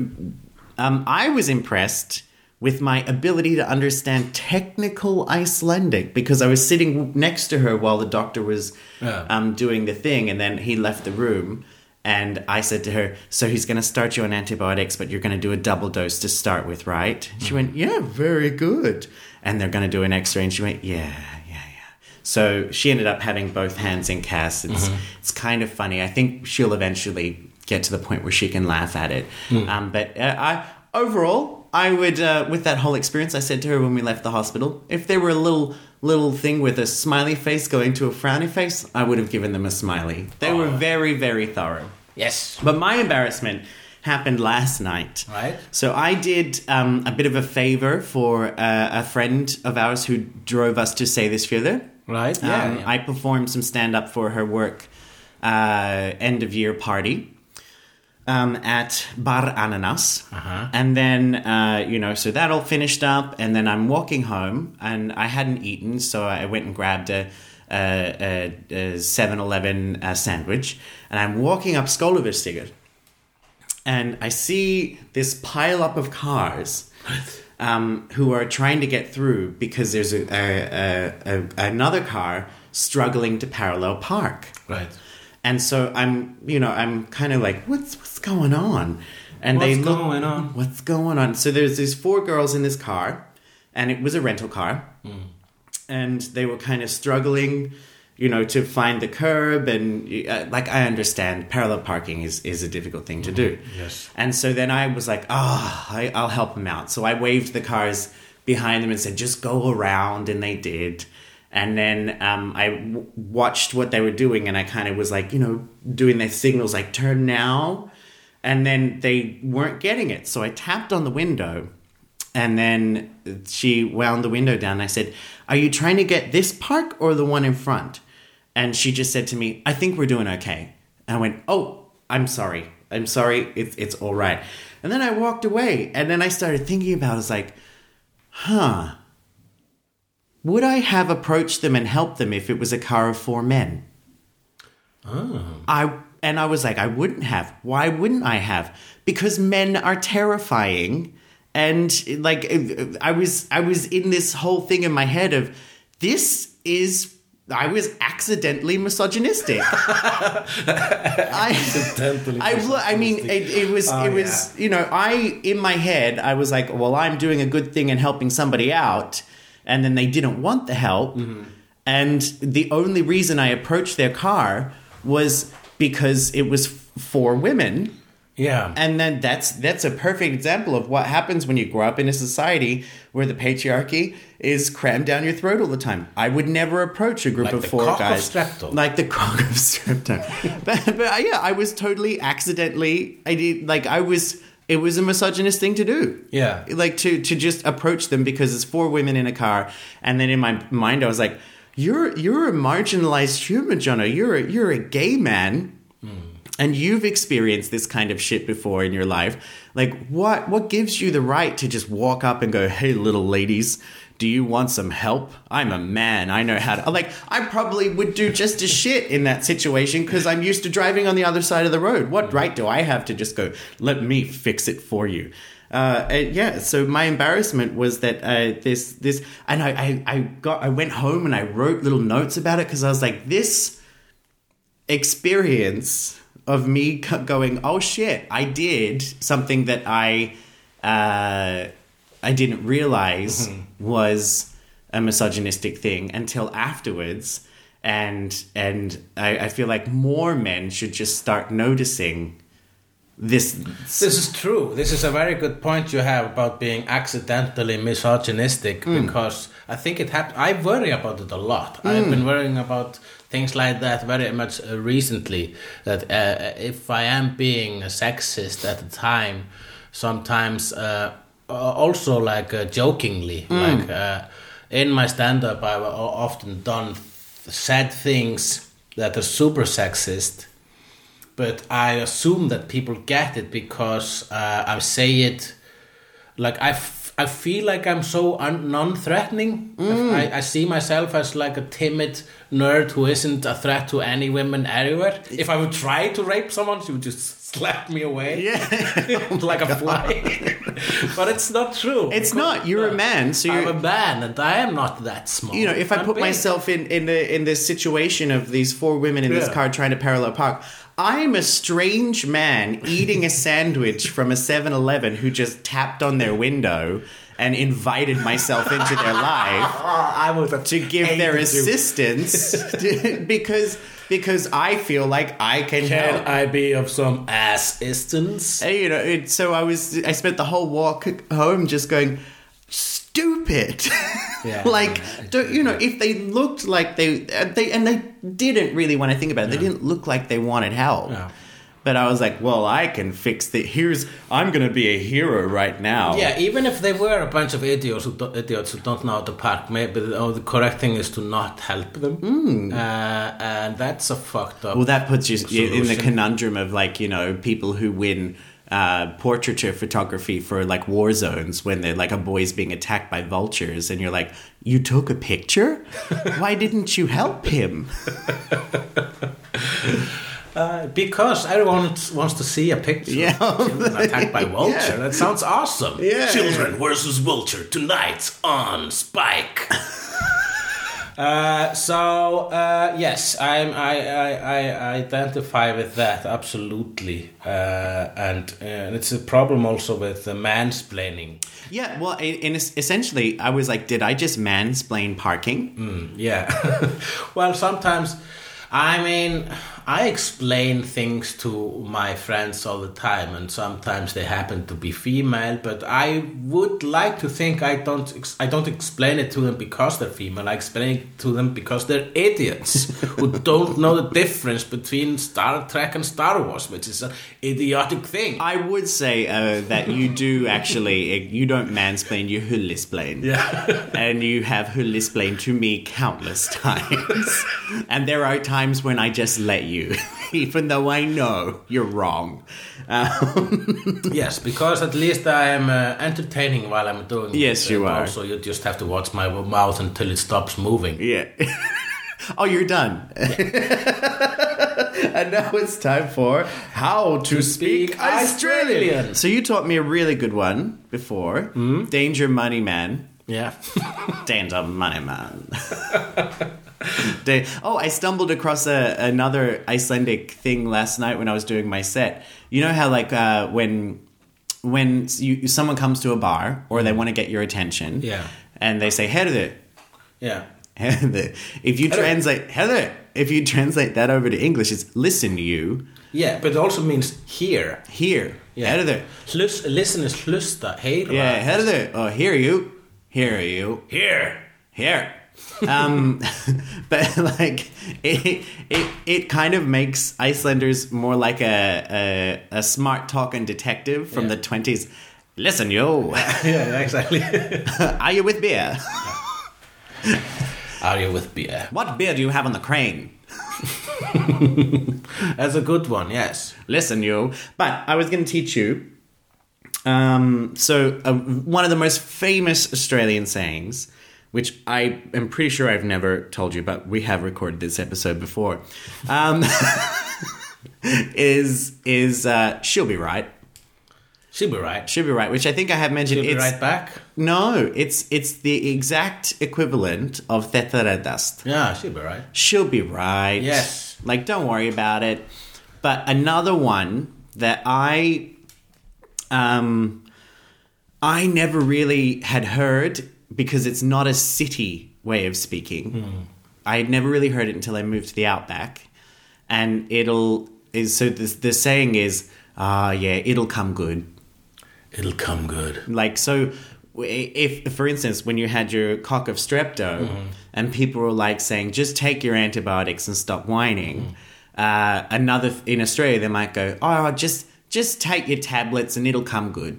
um, I was impressed with my ability to understand technical Icelandic because I was sitting next to her while the doctor was Yeah. um, doing the thing, and then he left the room. And I said to her, So he's going to start you on antibiotics, but you're going to do a double dose to start with, right? She went, Yeah, very good. And they're going to do an x ray. And she went, Yeah, yeah, yeah. So she ended up having both hands in casts. It's, it's kind of funny. I think she'll eventually get to the point where she can laugh at it. Um, but uh, I, overall, I would, uh, with that whole experience, I said to her when we left the hospital, if there were a little little thing with a smiley face going to a frowny face, I would have given them a smiley. They were very, very thorough. Yes. But my embarrassment happened last night. Right. So I did um, a bit of a favor for uh, a friend of ours who drove us to Say This Further. Right. Um, Yeah. yeah. I performed some stand up for her work uh, end of year party um, at Bar Ananas. Uh-huh. And then, uh, you know, so that all finished up. And then I'm walking home and I hadn't eaten. So I went and grabbed a, a, a, a 7-Eleven uh, sandwich. And I'm walking up Skólavörðustígur. And I see this pile up of cars <laughs> um, who are trying to get through because there's a, another car struggling to parallel park. right. And so I'm, you know, I'm kind of like, what's what's going on? And they What's look, going on? What's going on? So there's these four girls in this car, and it was a rental car, and they were kind of struggling, you know, to find the curb. And uh, like I understand, parallel parking is is a difficult thing to do. Yes. And so then I was like, ah, I I'll help them out. So I waved the cars behind them and said, just go around. And they did. And then um, I w- watched what they were doing and I kind of was like, you know, doing their signals like turn now. And then they weren't getting it. So I tapped on the window and then she wound the window down. And I said, Are you trying to get this park or the one in front? And she just said to me, I think we're doing okay. And I went, Oh, I'm sorry. I'm sorry. It's, it's all right. And then I walked away. And then I started thinking about it. I was like, Huh. Would I have approached them and helped them if it was a car of four men? Oh. I and I was like, I wouldn't have. Why wouldn't I have? Because men are terrifying, and like uh, uh, I was, I was in this whole thing in my head of this is. I was accidentally misogynistic. <laughs> I, Accidentally I, lo- I mean, it, it was, Oh, it was, you know, I in my head, I was like, well, I'm doing a good thing and helping somebody out, and then they didn't want the help, Mm-hmm. and the only reason I approached their car was because it was for women. Yeah. And then that's that's a perfect example of what happens when you grow up in a society where the patriarchy is crammed down your throat all the time. I would never approach a group Like of four of guys Strepto. like the <laughs> cock of Strepto. but, but yeah, I was totally accidentally. I did like I was. It was a misogynist thing to do. Yeah. like to to just approach them because it's four women in a car, and then in my mind I was like, "You're you're a marginalized human, Jono. You're a, you're a gay man." Hmm. and you've experienced this kind of shit before in your life, like what what gives you the right to just walk up and go, "Hey, little ladies." Do you want some help? I'm a man. I know how to. Like, I probably would do just as shit in that situation because I'm used to driving on the other side of the road. What right do I have to just go, let me fix it for you? uh, yeah, so my embarrassment was that uh, this this, and I, I I got I went home and I wrote little notes about it because I was like, this experience of me going, oh shit, I did something that I uh, I didn't realize was a misogynistic thing until afterwards. And and I, I feel like more men should just start noticing this This is true. This is a very good point you have about being accidentally misogynistic because I think it happened. I worry about it a lot. I've been worrying about things like that very much uh, recently. That uh, if I am being a sexist at the time, sometimes uh, also like uh, jokingly, like uh, in my stand up, I've often done said things that are super sexist but I assume that people get it because uh, I say it like I, f- I feel like I'm so un- non-threatening. I, I see myself as like a timid nerd who isn't a threat to any women anywhere. If I would try to rape someone, she would just slap me away. Yeah. <laughs> Oh like a fly. <laughs> but it's not true. It's not. You're a man, so I'm you're. a man, and I am not that small. you know, if I I'm put big. myself in in the in this situation of these four women in this car trying to parallel park, I'm a strange man eating a sandwich from a 7-Eleven who just tapped on their window and invited myself into their life <laughs> I have to give their assistance because because I feel like I can, Can help. I be of some assistance? And, you know, it, so I was. I spent the whole walk home just going stupid. <laughs> Yeah. like, don't you know? If they looked like they they and they didn't really when I think about it, they didn't look like they wanted help. But I was like, well, I can fix it. Here's I'm gonna be a hero right now. Yeah, even if they were a bunch of idiots who, do, idiots who don't know how to park, maybe the, oh, the correct thing is to not help them. Uh, and that's a fucked up. Well, that puts you in the conundrum of like you know people who win uh, portraiture photography for like war zones when they're like a boy's being attacked by vultures, and you're like, you took a picture? <laughs> Why didn't you help him? <laughs> Uh, because everyone wants to see a picture Yeah. of children attacked by <laughs> vulture. Yeah. That sounds awesome. Yeah. Children versus vulture tonight on Spike. <laughs> Uh, so uh, yes, I'm, I, I, I identify with that absolutely, uh, and uh, it's a problem also with the mansplaining. Yeah, well, in, in essentially, I was like, did I just mansplain parking? Yeah. <laughs> well, sometimes, I mean, I explain things to my friends all the time, and sometimes they happen to be female. But I would like to think I don't. Ex- I don't explain it to them because they're female. I explain it to them because they're idiots who <laughs> don't know the difference between Star Trek and Star Wars, which is an idiotic thing. I would say uh, that you do actually, uh, you don't mansplain, you hulisplain. yeah. <laughs> and you have hulisplained to me countless <laughs> times. and there are times when I just let you, <laughs> even though I know you're wrong. Um, <laughs> yes, because at least I am uh, entertaining while I'm doing it. Yes, you are. Also, you just have to watch my mouth until it stops moving. yeah. <laughs> oh, you're done. and now it's time for How to, Speak, Speak Australian. Australian. So you taught me a really good one before Danger Money Man. Yeah. Danger Money Man. <laughs> Da- oh, I stumbled across a, another Icelandic thing last night when I was doing my set. You know how like uh, when when you, someone comes to a bar or they want to get your attention, Yeah. and they say "Heyrðu," yeah. <laughs> Heyrðu. If you Heyrðu. translate "Heyrðu," if you translate that over to English, it's "Listen, to you Yeah, but it also means hear. hear." Yeah. Heyrðu. Hlus, listen is hlusta, heyra. Yeah, "Heyrðu." Oh, hear you, hear you. Hear. here. Um, <laughs> but like it, it, it kind of makes Icelanders more like a a, a smart talking detective from Yeah. the twenties. Listen, yo, <laughs> yeah, exactly. <laughs> are you with beer? Are you with beer? What beer do you have on the crane? That's a good one. Yes. Listen, yo. But I was going to teach you. Um, so, uh, one of the most famous Australian sayings, which I am pretty sure I've never told you, but we have recorded this episode before, um, <laughs> is is uh, "she'll be right." She'll be right. She'll be right, which I think I have mentioned. She'll be it's, right back. No, it's it's the exact equivalent of "þetta reddast." Yeah, she'll be right. She'll be right. Yes. Like, don't worry about it. But another one that I um I never really had heard because it's not a city way of speaking. I had never really heard it until I moved to the outback. And it'll is so the the saying is, ah yeah, it'll come good. It'll come good. Like so, if for instance, when you had your cock of strepto, and people were like saying, "Just take your antibiotics and stop whining," uh, another in Australia they might go, "Oh, just just take your tablets and it'll come good.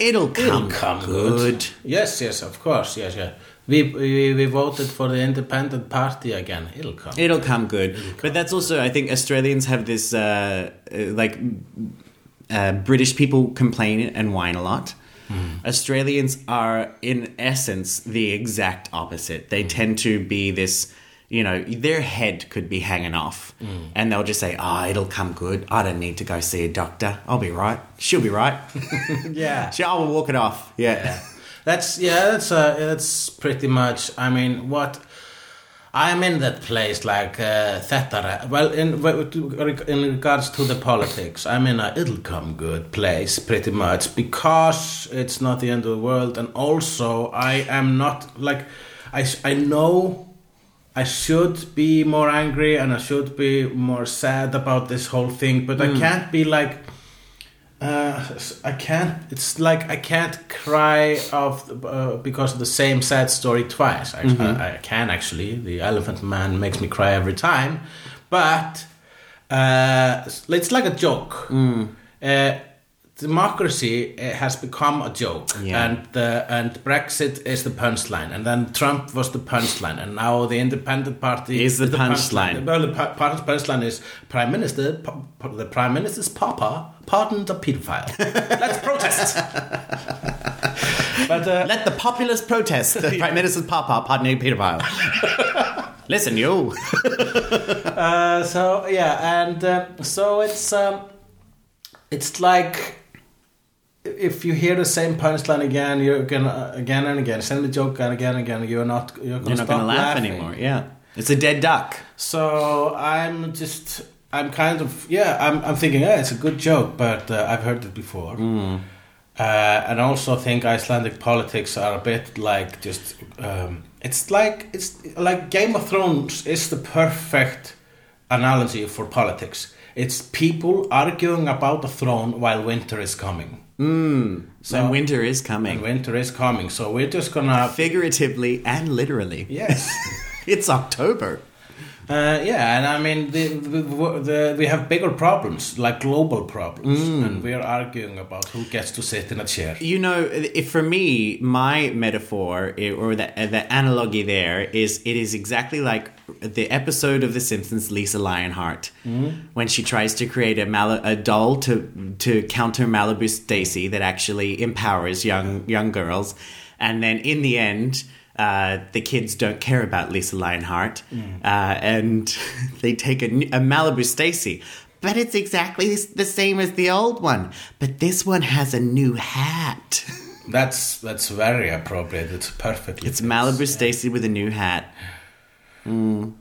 It'll come, It'll come good." Yes, yes, of course. Yes, yeah. We, we we voted for the independent party again. It'll come. It'll come good. But that's also, I think, Australians have this uh, uh, like uh, British people complain and whine a lot. Australians are, in essence, the exact opposite. They tend to be this, you know, their head could be hanging off, and they'll just say, "Ah, it'll come good. I don't need to go see a doctor. I'll be right. She'll be right. <laughs> yeah. <laughs> she, I will walk it off. Yeah, That's yeah. That's uh, that's pretty much. I mean, what I'm in that place like uh, Thetara. Well, in in regards to the politics, I'm in a it'll come good place pretty much because it's not the end of the world, and also I am not like I I know. I should be more angry and I should be more sad about this whole thing, but I can't be like uh, I can't. It's like I can't cry of uh, because of the same sad story twice. I, I, I can actually. The Elephant Man makes me cry every time, but uh, it's like a joke. Uh, democracy uh, has become a joke, Yeah. and uh, and Brexit is the punchline, and then Trump was the punchline, and now the Independent Party Is the punchline. Well, the pu- pu- punchline is Prime Minister, the Prime Minister's papa pardoned a pedophile. <laughs> Let's protest. but uh, Let the populace protest. The Prime Minister's papa pardoning a pedophile. <laughs> Listen, you. uh, so yeah, and uh, so it's um, it's like if you hear the same punchline again, you're gonna again and again, send the joke again, again and again. You're not you're gonna You're not stop going to laugh laughing. anymore. Yeah. It's a dead duck. So I'm just I'm kind of yeah I'm I'm thinking yeah it's a good joke, but uh, I've heard it before. Uh, and also think Icelandic politics are a bit like just um, it's like it's like Game of Thrones is the perfect analogy for politics. It's people arguing about the throne while winter is coming. Mm. So and winter is coming. And winter is coming, so we're just gonna Figuratively and literally. yes. <laughs> It's October. Uh, yeah, and I mean, the, the, the, we have bigger problems, like global problems, mm. and we're arguing about who gets to sit in a chair. You know, if for me, my metaphor eh, or the, the analogy there is it is exactly like the episode of The Simpsons, Lisa Lionheart, when she tries to create a, Mal- a doll to to counter Malibu Stacy that actually empowers young young girls, and then in the end. Uh, the kids don't care about Lisa Lionheart, uh, and <laughs> they take a Malibu Stacy. But it's exactly the same as the old one. But this one has a new hat. <laughs> That's that's very appropriate. It's perfect. It's Malibu Stacy with a new hat.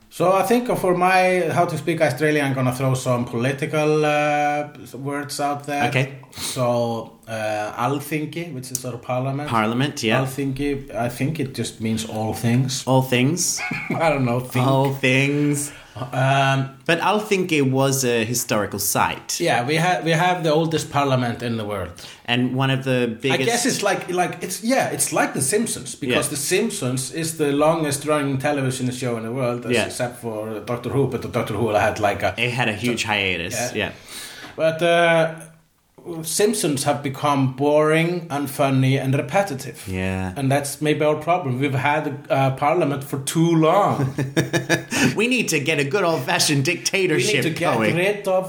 So I think for my how to speak Australian, I'm gonna throw some political uh, words out there. Okay. So uh, Alþingi, which is our parliament. Parliament, yeah. Alþingi, I think it just means all things. All things. <laughs> I don't know. Think. All things. Um, But I'll think it was a historical site. yeah, we have we have the oldest parliament in the world. And one of the biggest. I guess it's like like it's yeah, it's like The Simpsons because Yeah. The Simpsons is the longest running television show in the world, Yeah. except for Doctor Who. But the Doctor Who had like a It had a huge hiatus. Yeah. Yeah. But uh, Simpsons have become boring, unfunny, and repetitive. Yeah. And that's maybe our problem. We've had uh, Parliament for too long. <laughs> We need to get a good old fashioned we dictatorship need to get going. rid of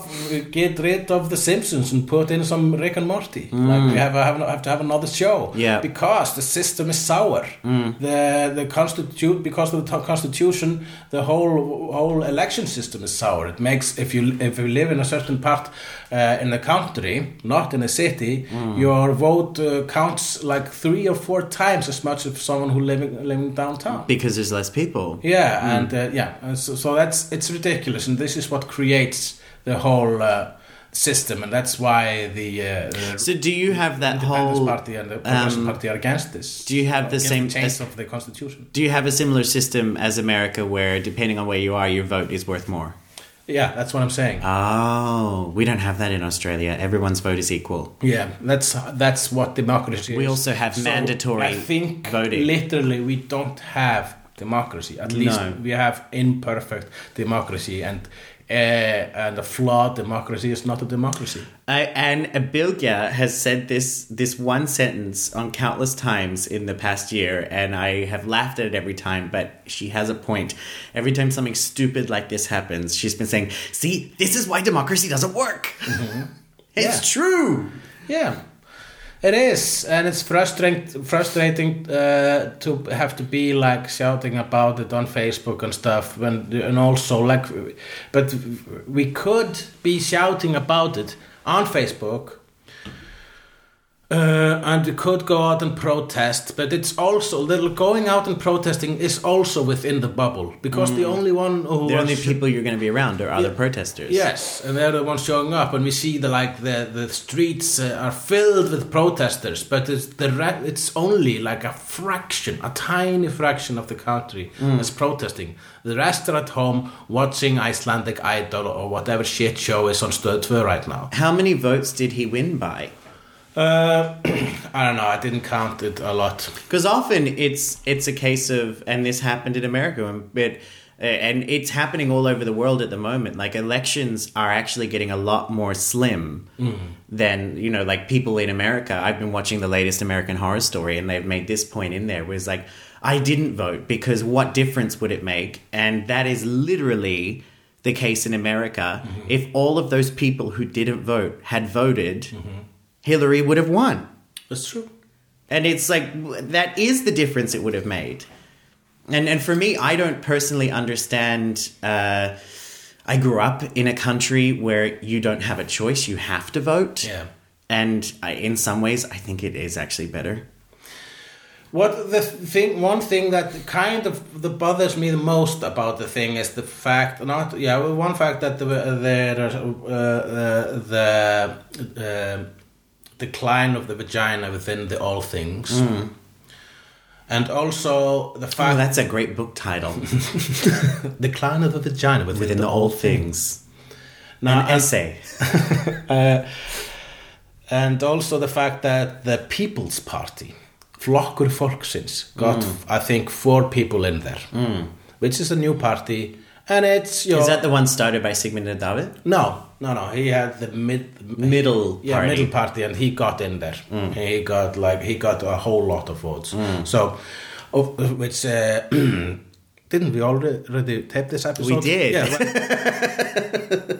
get rid of the Simpsons and put in some Rick and Morty. Like we have, have have to have another show. Yeah. Because the system is sour. The the constitute because of the constitution, the whole whole election system is sour. It makes if you if you live in a certain part uh, in the country, not in a city, your vote uh, counts like three or four times as much as someone who living living downtown. Because there's less people. Yeah, and uh, yeah, and so, so that's it's ridiculous, and this is what creates the whole uh, system, and that's why the, uh, the So do you have that whole Party and the Progressive um, Party are against this. do you have the same- change of the constitution? do you have a similar system as America where depending on where you are your vote is worth more? Yeah, that's what I'm saying. Oh, we don't have that in Australia. Everyone's vote is equal. yeah, that's that's what democracy is. We is. also have mandatory I think voting. literally we don't have democracy. At least No. we have imperfect democracy, and and a flawed democracy is not a democracy. And Abilga has said this this one sentence on countless times in the past year, and I have laughed at it every time. But she has a point. Every time something stupid like this happens, she's been saying, "See, this is why democracy doesn't work. Mm-hmm. <laughs> it's Yeah. true." Yeah, it is, and it's frustrating. Frustrating uh, to have to be like shouting about it on Facebook and stuff, when and also like, but we could be shouting about it on Facebook. Uh, and we could go out and protest, but it's also little going out and protesting is also within the bubble because the only one who The only people you're going to be around are other Yeah. protesters. Yes, and they're the ones showing up, and we see the like the the streets uh, are filled with protesters, but it's the re- it's only like a fraction, a tiny fraction of the country that's protesting. The rest are at home watching Icelandic Idol or whatever shit show is on Stöð right now. How many votes did he win by? Uh, <clears throat> I don't know. I didn't count it a lot. Because often it's it's a case of, and this happened in America, and- but uh, and it's happening all over the world at the moment. Like elections are actually getting a lot more slim than you know, like people in America. I've been watching the latest American Horror Story, and they've made this point in there, where it's like, I didn't vote because what difference would it make? And that is literally the case in America. If all of those people who didn't vote had voted, Hillary would have won. That's true. And it's like that is the difference it would have made. And and for me, I don't personally understand. Uh, I grew up in a country where you don't have a choice; you have to vote. Yeah. And I, in some ways, I think it is actually better. What the thing, one thing that kind of that bothers me the most about the thing is the fact, not yeah, one fact that the uh, uh, the uh, decline of the vagina within the all things, hmm. and also the Oh, fact that's a great book title. <laughs> decline of the vagina within, Within the old things, Now, an essay. <laughs> Uh, and also the fact that the People's Party, Flokkur Folksins, got hmm. I think four people in there, hmm. which is a new party, and it's your Is that the one started by Sigmundur Davíð? no, no, no. He had the mid Middle yeah, party. middle party, and he got in there. And he got like he got a whole lot of votes. So, which uh, <clears throat> didn't we already, tape this episode? We did. Yeah. <laughs>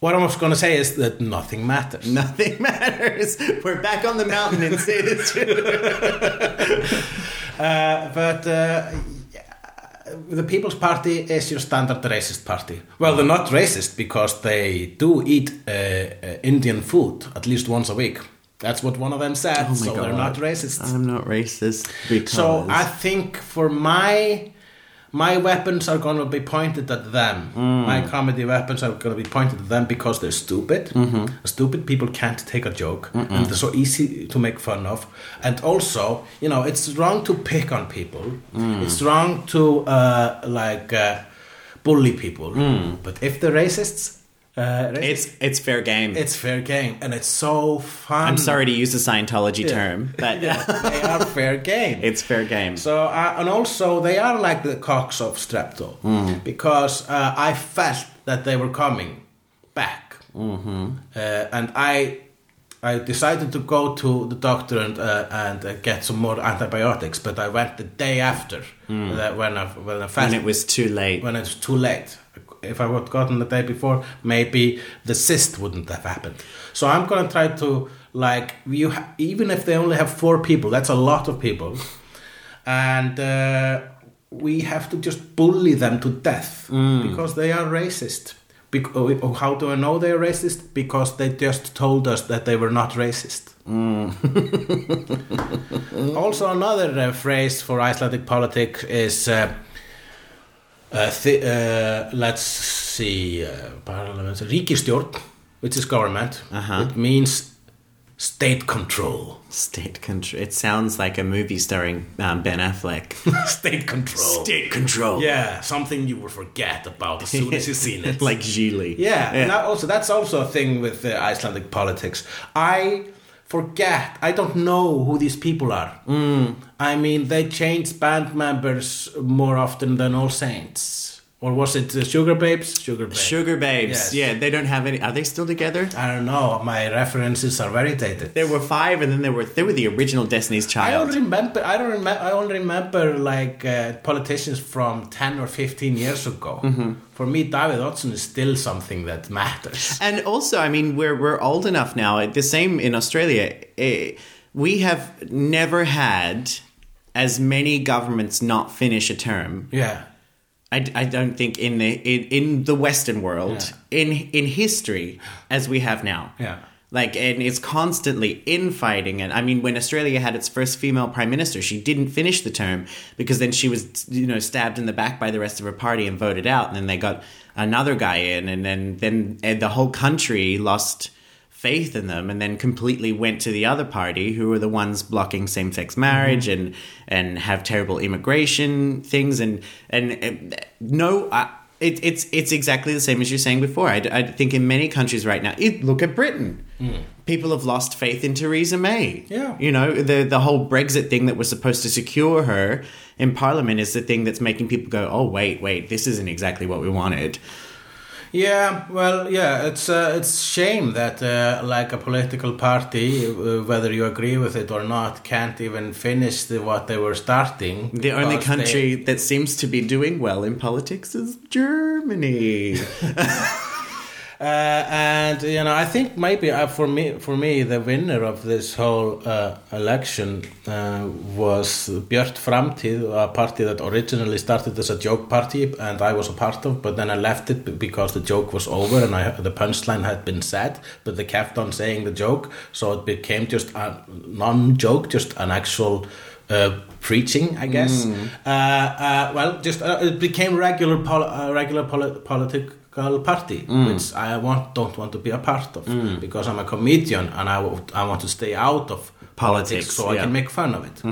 what I was going to say is that nothing matters. <laughs> Nothing matters. We're back on the mountain in City. <laughs> Uh, but uh, the People's Party is your standard racist party. Well, they're not racist because they do eat uh, uh, Indian food at least once a week. That's what one of them said. Oh my so God. they're not racist. I'm not racist because So I think for my my weapons are going to be pointed at them. My comedy weapons are going to be pointed at them because they're stupid. Stupid people can't take a joke, and they're so easy to make fun of. And also, you know, it's wrong to pick on people. It's wrong to uh, like uh, bully people. But if they're racists, uh, racists, it's it's fair game. it's fair game, and it's so fun. I'm sorry to use a Scientology Yeah. term, but <laughs> Yeah, they are fair game. it's fair game. So uh, and also they are like the cocks of Strepto because uh, I felt that they were coming back, mm-hmm. uh, and I I decided to go to the doctor and uh, and uh, get some more antibiotics, but I went the day after that when I when I When it was too late. when it was too late. If I would have gotten the day before, maybe the cyst wouldn't have happened. So I'm gonna try to like you. Ha- even if they only have four people, that's a lot of people, and uh, we have to just bully them to death because they are racist. Bec- oh, how do I know they are racist? Because they just told us that they were not racist. <laughs> also, another uh, phrase for Icelandic politics is. Uh, uh, uh, let's see, uh, parliament, ríkisstjórn, which is government. Uh-huh. It means state control. State control. It sounds like a movie starring um, Ben Affleck. <laughs> state control. State control. Yeah, something you will forget about as soon as you've seen <laughs> it. like Gigli. yeah, and also that's also a thing with uh, Icelandic politics. I forget. I don't know who these people are. Mm. I mean, they change band members more often than All Saints. Or was it uh, Sugar Babes? Sugababes. Sugar Babes. Yes. Yeah, they don't have any. Are they still together? I don't know. My references are very dated. There were five, and then there were they were the original Destiny's Child. I don't remember. I don't remember. I only remember like uh, politicians from ten or fifteen years ago. Mm-hmm. For me, David Oddsson is still something that matters. And also, I mean, we're we're old enough now. The same in Australia. Eh, We have never had as many governments not finish a term. Yeah, I, I don't think in the in, in the Western world in in history as we have now. Yeah. Like and it's constantly infighting and I mean when Australia had its first female prime minister she didn't finish the term because then she was you know stabbed in the back by the rest of her party and voted out and then they got another guy in and then then and the whole country lost faith in them and then completely went to the other party who were the ones blocking same-sex marriage mm-hmm. and and have terrible immigration things and and, and no I, it, it's it's exactly the same as you're saying before. I, I think in many countries right now, it, look at Britain. Mm. People have lost faith in Theresa May. Yeah. you know the the whole Brexit thing that was supposed to secure her in Parliament is the thing that's making people go, oh wait, wait, this isn't exactly what we wanted. Yeah. Well, yeah. It's uh, it's shame that uh, like a political party, uh, whether you agree with it or not, can't even finish the, what they were starting. The only country they- that seems to be doing well in politics is Germany. <laughs> Uh, and you know, I think maybe uh, for me, for me, the winner of this whole uh, election uh, was Björt Framtíð, a party that originally started as a joke party, and I was a part of. But then I left it because the joke was over and I, the punchline had been said, but they kept on saying the joke, so it became just a non-joke, just an actual. Uh, preaching, I guess. Uh, uh, well, just uh, it became regular, pol- uh, regular poli- political party, which I want don't want to be a part of because I'm a comedian and I, w- I want to stay out of politics, Politics, so I yeah. can make fun of it uh,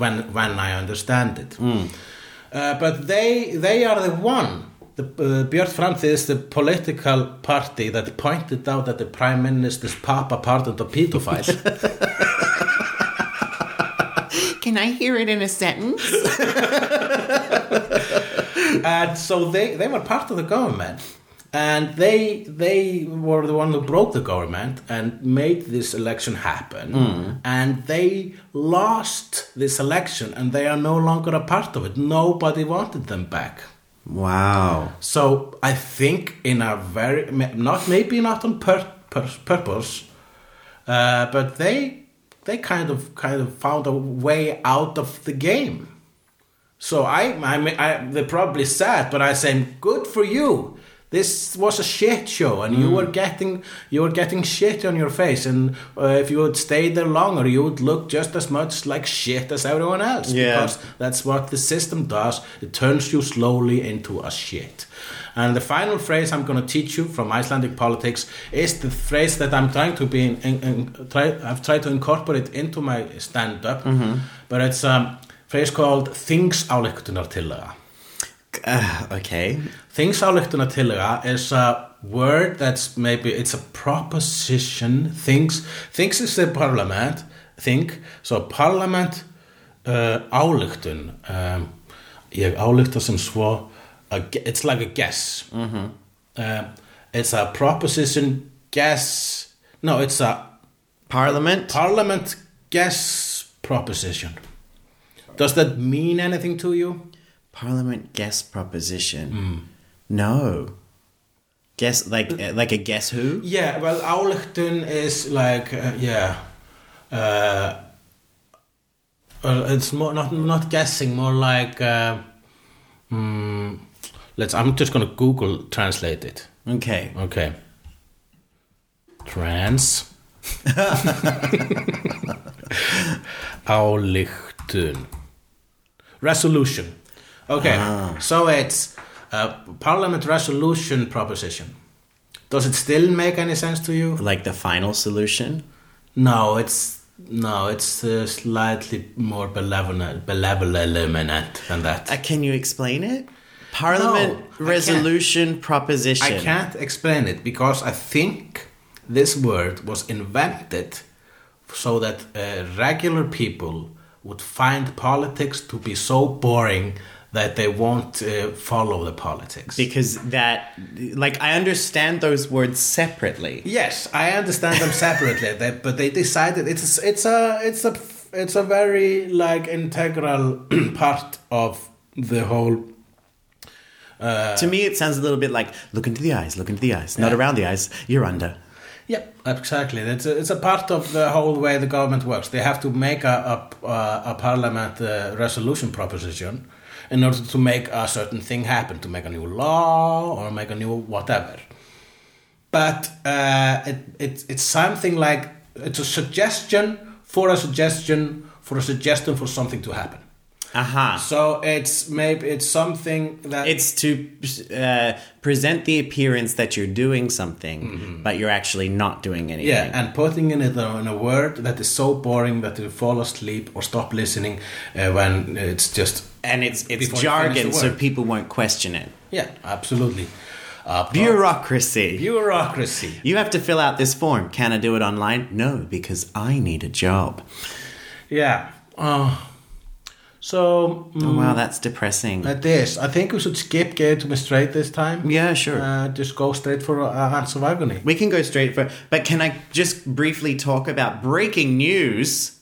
when when I understand it. Uh, but they they are the one. The uh, Björt Framtíð is the political party that pointed out that the prime minister's papa pardoned a pedophile. <laughs> Can I hear it in a sentence? <laughs> and so they, they were part of the government. And they they were the one who broke the government and made this election happen. And they lost this election and they are no longer a part of it. Nobody wanted them back. Wow. so i think in a very not maybe not on pur- pur- purpose uh, but they they kind of kind of found a way out of the game so I, I, I, they're probably sad, but I say, good for you. This was a shit show, and you mm. were getting, you were getting shit on your face. And uh, if you would stay there longer, you would look just as much like shit as everyone else. Yeah. Because that's what the system does. It turns you slowly into a shit. And the final phrase I'm going to teach you from Icelandic politics is the phrase that I'm trying to be in, in, in try, I've tried to incorporate into my stand-up, mm-hmm. but it's a phrase called þingsályktunartillaga. Uh, okay. Þingsályktunartillaga is a word that's maybe it's a proposition. Things things is the parliament. Think so parliament uh, ályktun. Um, ég álykta sem svo. A, it's like a guess. Uh, it's a proposition guess. No, it's a Parliament. Parliament guess proposition. Does that mean anything to you? Parliament guess proposition. Hmm. No. Guess like uh, like a guess who? Yeah, well, ályktun is like uh, yeah. Uh, well, it's more not not guessing, more like uh, hmm, let's. I'm just gonna Google translate it. Okay. Okay. Trans. <laughs> <laughs> Ályktun. Resolution. Okay, so it's a parliament resolution proposition. Does it still make any sense to you? Like the final solution? No, it's no, it's uh, slightly more benevolent, benevolent than that. Uh, can you explain it? Parliament No, I resolution proposition. I can't explain it because I think this word was invented so that uh, regular people would find politics to be so boring that they won't uh, follow the politics. Because that, like, I understand those words separately. yes, I understand them separately, <laughs> they, but they decided it's it's a it's a it's a very like integral <clears throat> part of the whole. to me, it sounds a little bit like look into the eyes, look into the eyes, not around the eyes, you're under. Yeah, exactly. It's a, it's a part of the whole way the government works. They have to make a a, a parliament uh, resolution proposition in order to make a certain thing happen, to make a new law or make a new whatever. But uh, it, it it's something like it's a suggestion for a suggestion for a suggestion for something to happen. Aha. So it's maybe it's something that It's to uh, present the appearance that you're doing something, but you're actually not doing anything. Mm-hmm. Yeah, and putting in it in a word that is so boring that you fall asleep or stop listening uh, when it's just and it's it's Before you finish jargon, so people won't question it. yeah, absolutely. Uh, Bureaucracy. bureaucracy. you have to fill out this form. Can I do it online? No, because I need a job. Yeah. Uh, so mm, Oh, wow, that's depressing. at this, I think we should skip Gay to me straight this time. yeah, sure. Uh, just go straight for uh, Ants of Agony. we can go straight for. But can I just briefly talk about breaking news?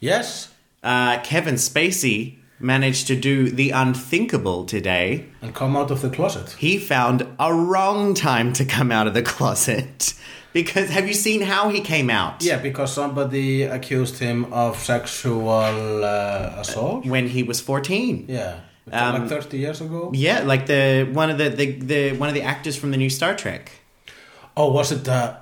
Yes, Uh, Kevin Spacey managed to do the unthinkable today. and come out of the closet. He found a wrong time to come out of the <laughs> closet. Because have you seen how he came out? Yeah, because somebody accused him of sexual uh, assault. When he was 14. Yeah, Um, like thirty years ago. Yeah, like the one of the, the, the one of the actors from the new Star Trek. Oh, was it the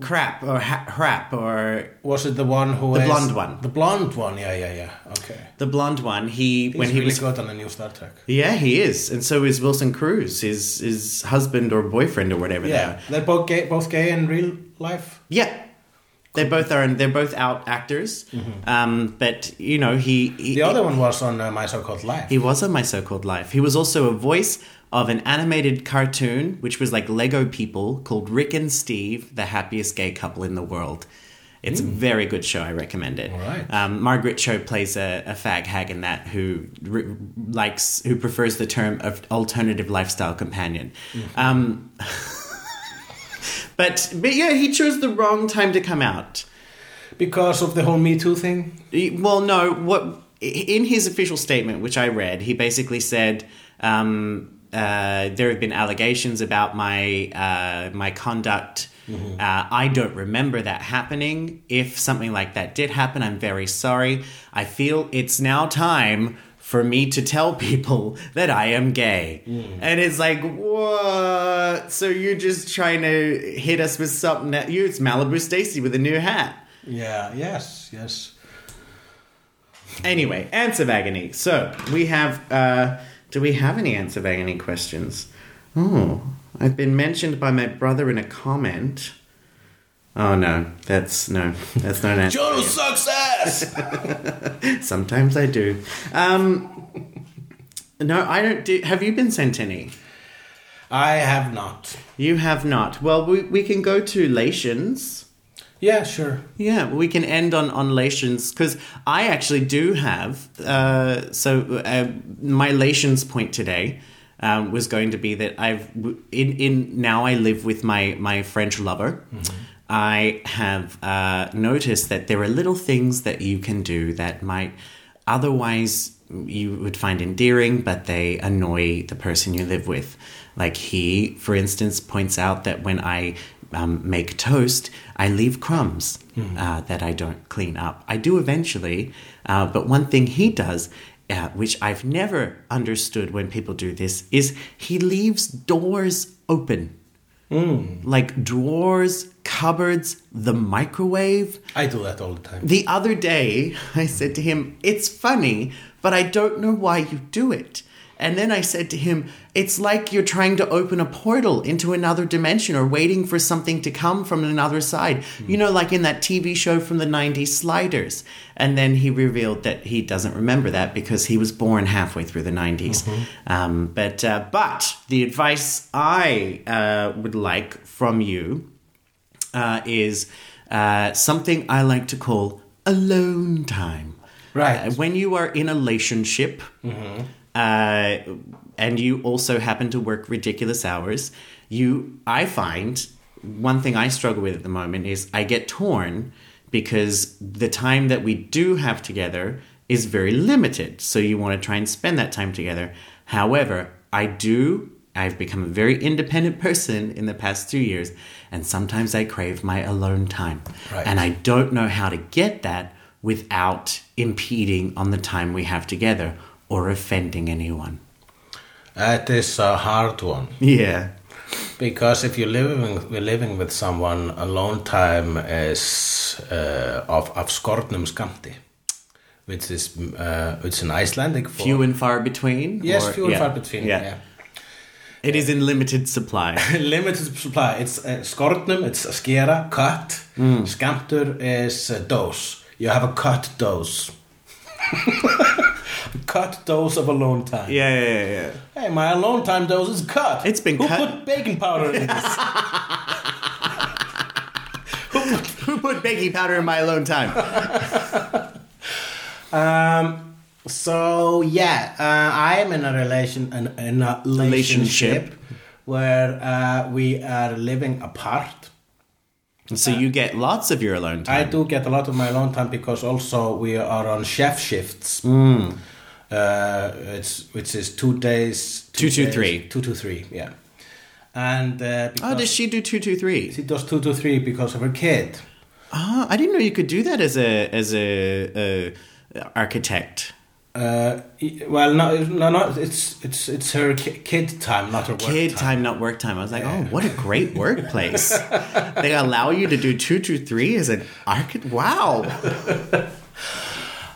Crap or ha- Hrap or was it the one who The is- blonde one. The blonde one. Yeah, yeah, yeah. Okay. the blonde one. He He's when he really was good on the new Star Trek. Yeah, he is. And so is Wilson Cruz, his his husband or boyfriend or whatever they Yeah, are. they're both gay, both gay in real life. Yeah. They both are they're both out actors. Um, but you know, he, he Mm-hmm. The other one was on uh, My So-Called Life. He was on My So Called Life. He was also a voice of an animated cartoon, which was like Lego people, called Rick and Steve, the happiest gay couple in the world. It's a very good show. I recommend it. All right. Um, Margaret Cho plays a, a fag hag in that who r- likes, who prefers the term of alternative lifestyle companion. Um, <laughs> but but yeah, he chose the wrong time to come out. because of the whole Me Too thing. Well, no. What in his official statement, which I read, he basically said um, uh, there have been allegations about my uh, my conduct. Uh, I don't remember that happening. If something like that did happen, I'm very sorry. I feel it's now time for me to tell <laughs> people that I am gay. And it's like, what? So you're just trying to hit us with something that you? It's Malibu Stacy with a new hat. Yeah. Yes. Yes. Anyway, ants of agony. So we have. Uh, do we have any of agony questions? Oh, I've been mentioned by my brother in a comment. Oh no, that's no, that's not an answer. Total success. <laughs> Sometimes I do. Um, no, I don't. Do, have you been sent any? I have not. You have not. Well, we we can go to Lations. Yeah. Sure. Yeah, we can end on on Lations because I actually do have. Uh, so uh, my Lations point today um, was going to be that I've in in now I live with my my French lover. I have uh, noticed that there are little things that you can do that might otherwise you would find endearing, but they annoy the person you live with. Like he, for instance, points out that when I um, make toast, I leave crumbs uh, that I don't clean up. I do eventually, uh, but one thing he does, uh, which I've never understood when people do this, is he leaves doors open. Like drawers, cupboards, the microwave. I do that all the time. The other day, <laughs> I said to him, It's funny, but I don't know why you do it. And then I said to him, It's like you're trying to open a portal into another dimension or waiting for something to come from another side. You know, like in that TV show from the 90s, Sliders. And then he revealed that he doesn't remember that because he was born halfway through the 90s. Um, but, uh, but the advice I uh, would like from you uh, is uh, something I like to call alone time. Right. Uh, when you are in a relationship uh, and you also happen to work ridiculous hours, you I find one thing I struggle with at the moment is I get torn because the time that we do have together is very limited. So you want to try and spend that time together. However, I do I've become a very independent <laughs> person in the past two years, and sometimes I crave my alone time. Right. And I don't know how to get that without impeding on the time we have together or offending anyone. That is a hard one. Yeah. Because if you're living, we're living with someone, a long time is uh, of, of skornum skammti, which is uh, it's an Icelandic form. Few and far between? yes, or- few and yeah. far between. Yeah. It is in limited supply. <laughs> Limited supply. It's uh, skornum, it's a skera, cut. Mm. Skammtur is a dose. You have a cut dose. <laughs> cut dose of alone time. yeah, yeah, yeah, yeah. Hey, my alone time dose is cut. It's been Who cut. put baking powder in this? <laughs> Who put baking powder in my alone time? <laughs> Um, so yeah, uh, I'm in a relation in, in a relationship, Relationship. where uh, we are living apart. so you get lots of your alone time. I do get a lot of my alone time because also we are on chef shifts. Hmm. Uh, it's which is two days, Two to days- three. two to three, yeah. And uh, because Oh, does she do two two three? she does two two three because of her kid. Oh, I didn't know you could do that as a as a, a architect. Uh, well, no, no, no. It's it's it's her kid time, not her work Kid time. time, not work time. I was like, oh, what a great <laughs> workplace. they allow you to do two two three as an architect. Wow. <laughs>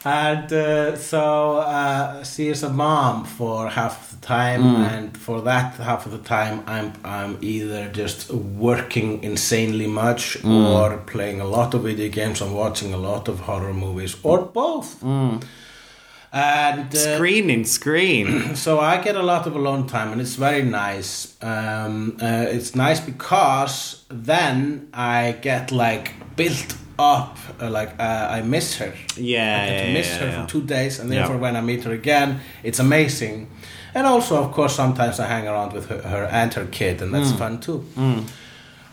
And uh, so uh, she is a mom for half the time, Mm. and for that half of the time, I'm I'm either just working insanely much Mm. or playing a lot of video games and watching a lot of horror movies, or both. And uh, Screen and <clears throat> screen. so I get a lot of alone time, and it's very nice. Um, uh, it's nice because then I get like built up, uh, like uh, I miss her. Yeah, I get to yeah, miss yeah, her yeah. for two days, and therefore when I meet her again, it's amazing. And also, of course, sometimes I hang around with her, her and her kid, and Mm. that's fun too.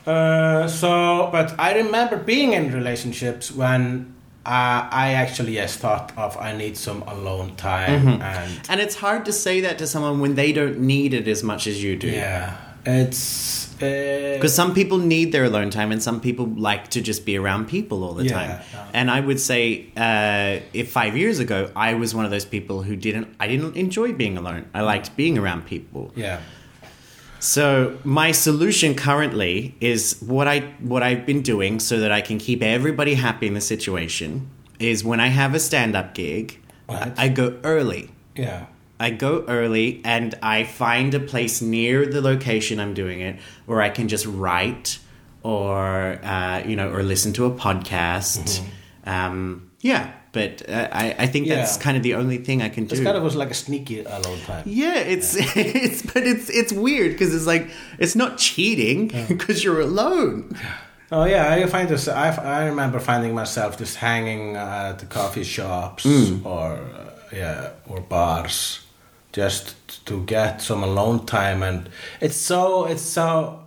Uh, so, but I remember being in relationships when uh, I actually yes thought of I need some alone time, Mm-hmm. and And it's hard to say that to someone when they don't need it as much as you do. yeah, it's Because some people need their alone time, and some people like to just be around people all the Yeah, time. yeah. And I would say, uh, if five years ago, I was one of those people who didn't, I didn't enjoy being alone. I liked being around people. yeah. So my solution currently is what I what I've been doing so that I can keep everybody happy in the situation is when I have a stand up gig, Right. I go early. Yeah. I go early and I find a place near the location I'm doing it where I can just write or uh, you know or listen to a podcast. Um, yeah, but uh, I, I think that's kind of the only thing I can do. This kind of was like a sneaky alone time. yeah, it's <laughs> it's but it's it's weird because it's like it's not cheating because <laughs> you're alone. Oh yeah, I find this. I, I remember finding myself just hanging at the coffee shops or uh, yeah or bars, just to get some alone time, and it's so it's so.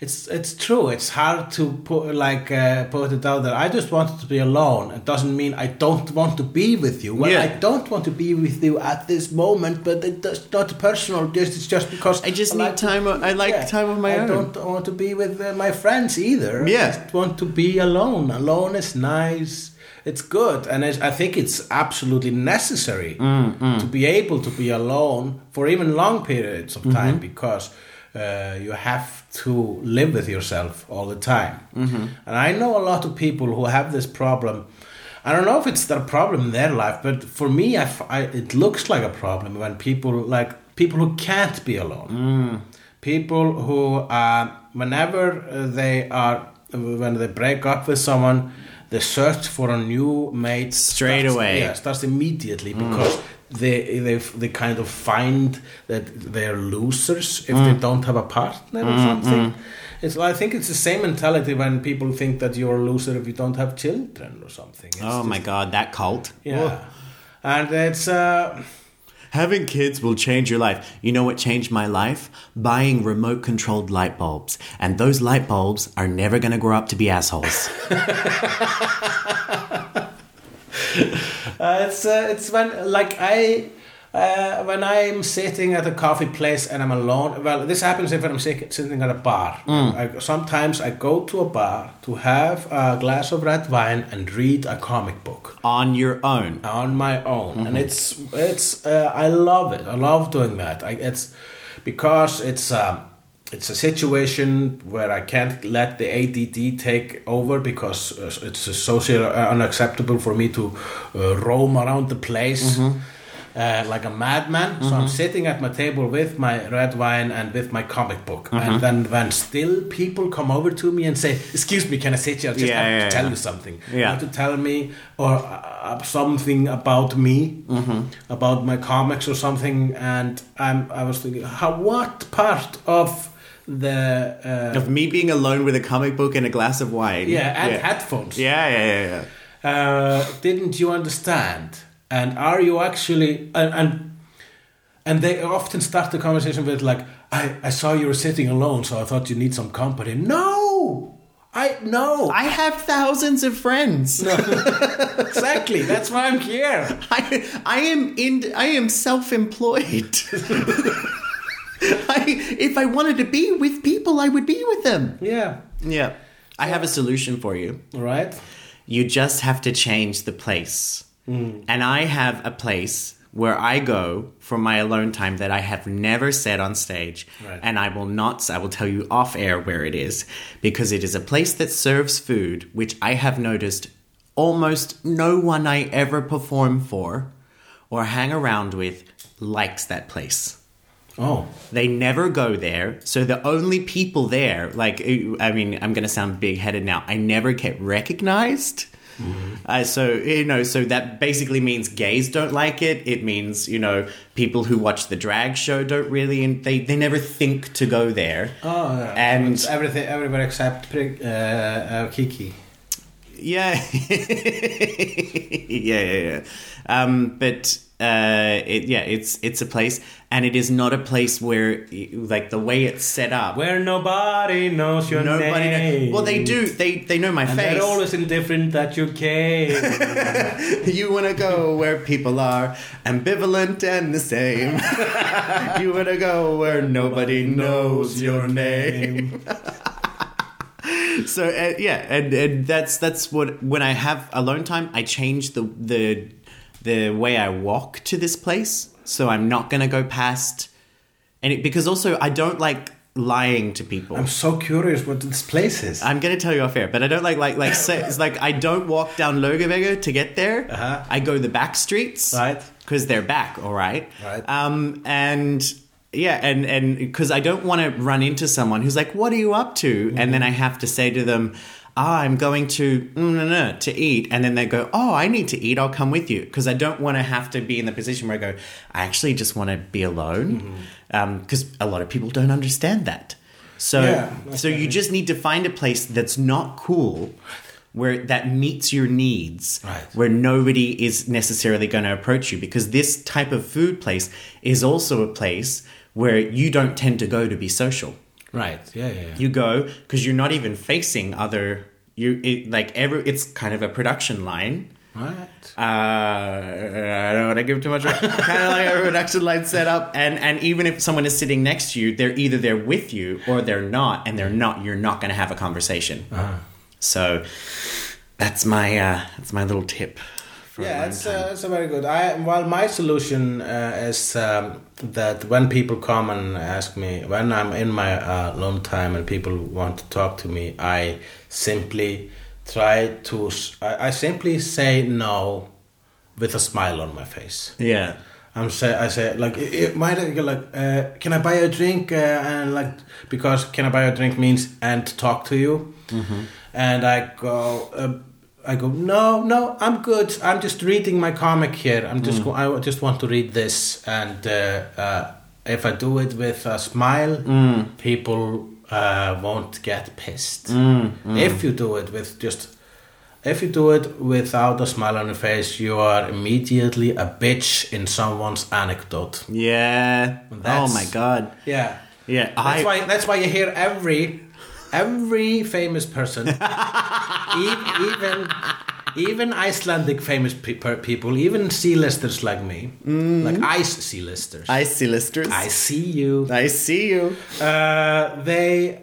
it's it's true. It's hard to put like uh, put it out there. I just wanted to be alone. It doesn't mean I don't want to be with you. Well, Yeah. I don't want to be with you at this moment, but it, it's not personal. Just it's just because I just need to- time I like time of my I own. I don't want to be with uh, my friends either. Yeah. I just want to be alone. Alone is nice. It's good, and I, I think it's absolutely necessary Mm, to be able to be alone for even long periods of time Mm-hmm. because uh, you have to live with yourself all the time. Mm-hmm. And I know a lot of people who have this problem. I don't know if it's their problem in their life, but for me, I I it looks like a problem when people like people who can't be alone. Mm. People who, uh, whenever they are, when they break up with someone, they search for a new mate Straight starts- away. Yeah, starts immediately mm. because they they they kind of find that they're losers if they mm. don't have a partner or mm, something. It's I think it's the same mentality when people think that you're a loser if you don't have children or something. It's Oh my just- god, that cult. Yeah, and it's. Uh, Having kids will change your life. You know what changed my life? Buying remote controlled light bulbs. And those light bulbs are never going to grow up to be assholes. <laughs> <laughs> Uh, it's uh, it's when like I uh, when I'm sitting at a coffee place and I'm alone. Well, this happens if I'm sitting at a bar. I, sometimes I go to a bar to have a glass of red wine and read a comic book On your own. on my own, and it's it's uh, I love it. I love doing that. I, it's because it's. Um, it's a situation where I can't let the ADD take over because uh, it's socially unacceptable for me to uh, roam around the place uh, like a madman. So I'm sitting at my table with my red wine and with my comic book. And then when still people come over to me and say, "Excuse me, can I sit here? I just Yeah, have yeah, to tell you something. Yeah. You have to tell me or uh, something about me, Mm-hmm. about my comics or something." And I'm I was thinking, how what part of the uh, Of me being alone with a comic book and a glass of wine. yeah and yeah. headphones Yeah, yeah, yeah, yeah. uh, didn't you understand? And are you actually and, and and they often start the conversation with like, I, I saw you were sitting alone, so I thought you need some company. No, I no, I have thousands of friends. <laughs> exactly. That's why I'm here. <laughs> I, I am in. I am self-employed. <laughs> I, if I wanted to be with people, I would be with them. Yeah. Yeah. I have a solution for you. All right. You just have to change the place. Mm. And I have a place where I go for my alone time that I have never said on stage. Right. And I will not, I will tell you off air where it is because it is a place that serves food, which I have noticed almost no one I ever perform for or hang around with likes that place. Oh. They never go there. So the only people there, like, I mean, I'm going to sound big headed now. I never get recognized. Uh, so, you know, so that basically means gays don't like it. It means, you know, people who watch the drag show don't really, and they, they never think to go there. Oh. Yeah. And- It's everything, everybody except uh, uh, Kiki. Yeah. <laughs> yeah, yeah, yeah. Um, but uh, it, yeah, it's it's a place, and it is not a place where, like, the way it's set up. Where nobody knows your Nobody. name. Well, they do. They they know my And face. they're always indifferent that you came. <laughs> you want to go where people are ambivalent and the same. <laughs> you want to go where nobody knows your name. <laughs> so uh, yeah, and, and that's that's what when I have alone time, I change the the the way I walk to this place. So I'm not gonna go past, and it, because also I don't like lying to people. I'm so curious what this place is. I'm gonna tell you off air, but I don't like like like say, it's like I don't walk down Laugavegur to get there. Uh-huh. I go the back streets, Right. Because they're back, all right. Right. Um, and yeah, and and because I don't want to run into someone who's like, "What are you up to?" And Mm-hmm. then I have to say to them. I'm going to mm, no, no, to eat, and then they go, "Oh, I need to eat. I'll come with you," because I don't want to have to be in the position where I go, "I actually just want to be alone," Mm-hmm. because a lot of people don't understand that. So, Yeah, so you just need to find a place that's not cool, where that meets your needs, Right. where nobody is necessarily going to approach you. Because this type of food place is also a place where you don't tend to go to be social. Right. Yeah, yeah, yeah. You go because you're not even facing other. You it, like every. It's kind of a production line. Right. Uh, I don't want to give too much. kind of like a production line setup, and and even if someone is sitting next to you, they're either they're with you or they're not, and they're not. You're not going to have a conversation. So that's my uh, that's my little tip. For Yeah, long it's, uh, it's a very good. I well, my solution uh, is um, that when people come and ask me when I'm in my uh, alone time and people want to talk to me, I simply try to. I simply say no with a smile on my face. yeah. I'm say I say like it, it might like uh, can I buy you a drink uh, and like because can I buy a drink means and talk to you and I go uh, I go no no I'm good I'm just reading my comic here I'm just go, I just want to read this and uh, uh, if I do it with a smile people uh, won't get pissed if you do it with just if you do it without a smile on your face, you are immediately a bitch in someone's anecdote. Yeah. Oh my god. Yeah. Yeah. That's I, why that's why you hear every every famous person <laughs> even even Icelandic famous pe- people, even C-listers like me, like ice C-listers. I see listers. I see you. I see you. Uh, they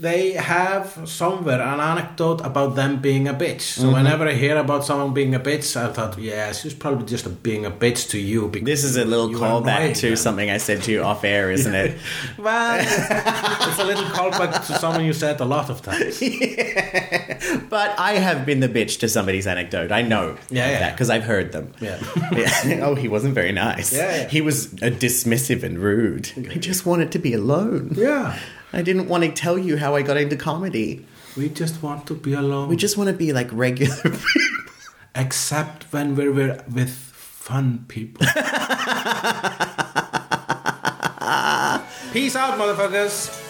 they have somewhere an anecdote about them being a bitch. So Mm-hmm. whenever I hear about someone being a bitch, I thought, yeah, she's probably just a, being a bitch to you. Because This is a little callback to them. something I said to you off air, isn't it? <laughs> Well, it's a little callback to someone you said a lot of times. <laughs> but I have been the bitch to somebody's anecdote. I know Yeah, yeah. that because I've heard them. Yeah. <laughs> Yeah. oh, he wasn't very nice. Yeah, yeah. He was uh, dismissive and rude. I just wanted to be alone. Yeah. I didn't want to tell you how I got into comedy. We just want to be alone. We just want to be like regular <laughs> people. Except when we're, we're with fun people. <laughs> Peace out, motherfuckers.